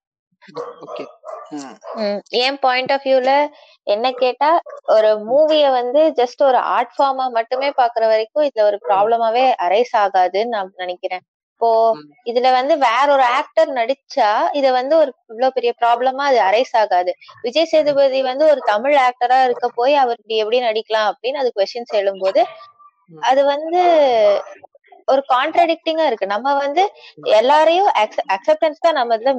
ஓகே. என் பாயிண்ட் ஆஃப் வியூல என்ன கேட்டா ஒரு மூவிய வந்து ஜஸ்ட் ஒரு ஆர்ட் ஃபார்மா மட்டுமே பாக்குற வரைக்கும் இதுல ஒரு ப்ராப்ளமாவே அரைஸ் ஆகாதுன்னு நான் நினைக்கிறேன். இப்போ. இதுல வந்து வேற ஒரு ஆக்டர் நடிச்சா இத வந்து ஒரு இவ்வளவு பெரிய ப்ராப்ளமா அது அரைஸ் ஆகாது. விஜய் சேதுபதி வந்து ஒரு தமிழ் ஆக்டரா இருக்க போய் அவர் இப்படி எப்படி நடிக்கலாம் அப்படின்னு அது கொஸ்டின்ஸ் எழும்போது. அது வந்து ஒரு கான்ட்ரடிக்டிங்கா இருக்கு. நம்ம வந்து எல்லாரையும் அக்செப்டன்ஸ் தான் நம்ம இதுல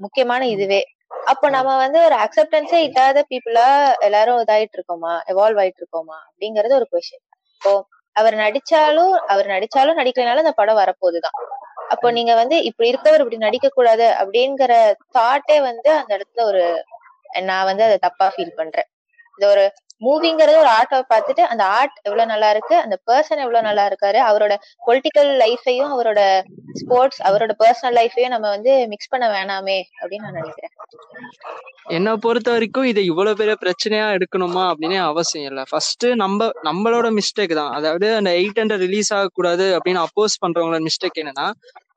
முக்கியமான இதுவே. அப்போ நம்ம வந்து ஒரு அக்செப்டன்ஸே இல்லாத பீப்புளா எல்லாரும் இதாயிட்டு இருக்கோமா? எவால்வ் ஆயிட்டு இருக்கோமா? அப்படிங்கறது ஒரு கொஸ்டின் இப்போ அவர் நடிச்சாலும் அவர் நடிச்சாலும் நடிக்கலனாலும் அந்த படம் வரப்போகுதுதான். அப்போ நீங்க வந்து இப்படி இருக்கவர் இப்படி நடிக்க கூடாது அப்படிங்கிற தாட்டே வந்து அந்த இடத்துல ஒரு நான் வந்து அதை தப்பா ஃபீல் பண்றேன். இது ஒரு மூவிங்கிறது ஒரு ஆர்ட்டை பார்த்துட்டு அந்த ஆர்ட் எவ்வளவு நல்லா இருக்கு அந்த பர்சன் எவ்வளவு நல்லா இருக்காரு அவரோட பொலிட்டிக்கல் லைஃபையும் அவரோட ஸ்போர்ட்ஸ் அவரோட பர்சனல் லைஃபையும் நம்ம வந்து மிக்ஸ் பண்ண வேணாமே அப்படின்னு நான் நினைக்கிறேன். என்னை பொறுத்த வரைக்கும் இதை இவ்வளவு பெரிய பிரச்சனையா எடுக்கணுமா அப்படின்னு அவசியம் இல்லை. ஃபர்ஸ்ட் நம்ம நம்மளோட மிஸ்டேக் தான். அதாவது அந்த எயிட் ஹண்ட்ரட் ரிலீஸ் ஆகக்கூடாது அப்படின்னு அப்போஸ் பண்றவங்களோட மிஸ்டேக் என்னன்னா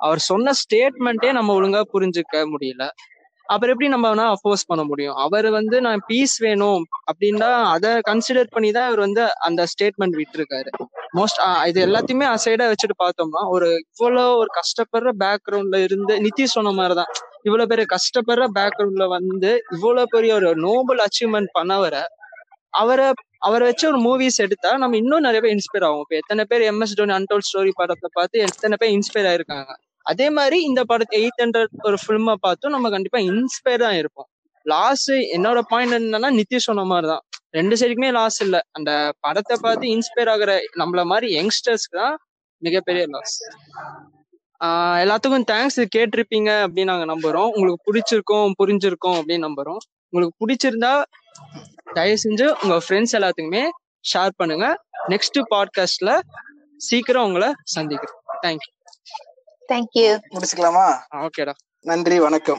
அவர் சொன்ன ஸ்டேட்மெண்ட்டே நம்ம ஒழுங்கா புரிஞ்சுக்க முடியல. அப்புறம் எப்படி நம்ம வேணா அப்போஸ் பண்ண முடியும்? அவர் வந்து நான் பீஸ் வேணும் அப்படின்னா அதை கன்சிடர் பண்ணி தான் அவர் வந்து அந்த ஸ்டேட்மெண்ட் விட்டுருக்காரு. மோஸ்ட் இது எல்லாத்தையுமே அசைடா வச்சுட்டு பார்த்தோம்னா ஒரு இவ்வளவு ஒரு கஷ்டப்படுற பேக்ரவுண்ட்ல இருந்து நிதிஷ் சொன்ன மாதிரிதான் இவ்வளவு பெரிய கஷ்டப்படுற பேக்ரவுண்ட்ல வந்து இவ்வளவு பெரிய ஒரு நோபல் அச்சீவ்மெண்ட் பண்ணவரை அவரை அவரை வச்சு ஒரு மூவிஸ் எடுத்தா நம்ம இன்னும் நிறைய பேர் இன்ஸ்பயர் ஆகும். இப்போ எத்தனை பேர் எம்எஸ் டோனி அன்டோல் ஸ்டோரி படத்தை பார்த்து எத்தனை பேர் இன்ஸ்பயர் ஆயிருக்காங்க. அதே மாதிரி இந்த படத்தை எயிட் ஹண்ட்ரட் ஒரு ஃபிலிமை பார்த்தும் நம்ம கண்டிப்பா இன்ஸ்பயர் தான் இருப்போம். லாஸ் என்னோட பாயிண்ட் என்னன்னா நித்திஷ் சொன்ன மாதிரி தான் ரெண்டு சைடுக்குமே லாஸ் இல்ல. அந்த படத்தை பார்த்து இன்ஸ்பயர் ஆகுற நம்மள மாதிரி யங்ஸ்டர்ஸ்க்கு தான் மிகப்பெரிய லாஸ் எல்லாத்துக்கும் தேங்க்ஸ் கேட்டிருப்பீங்க அப்படின்னு நாங்க நம்புறோம். உங்களுக்கு பிடிச்சிருக்கோம் புரிஞ்சிருக்கோம் அப்படின்னு நம்புறோம். உங்களுக்கு பிடிச்சிருந்தா தயவு செஞ்சு உங்க ஃப்ரெண்ட்ஸ் எல்லாத்துக்குமே ஷேர் பண்ணுங்க. நெக்ஸ்ட் பாட்காஸ்ட்ல சீக்கிரம் உங்களை சந்திக்கிறோம். தேங்க்யூ தேங்க்யூ முடிச்சுக்கலாமா? ஓகேடா. நன்றி வணக்கம்.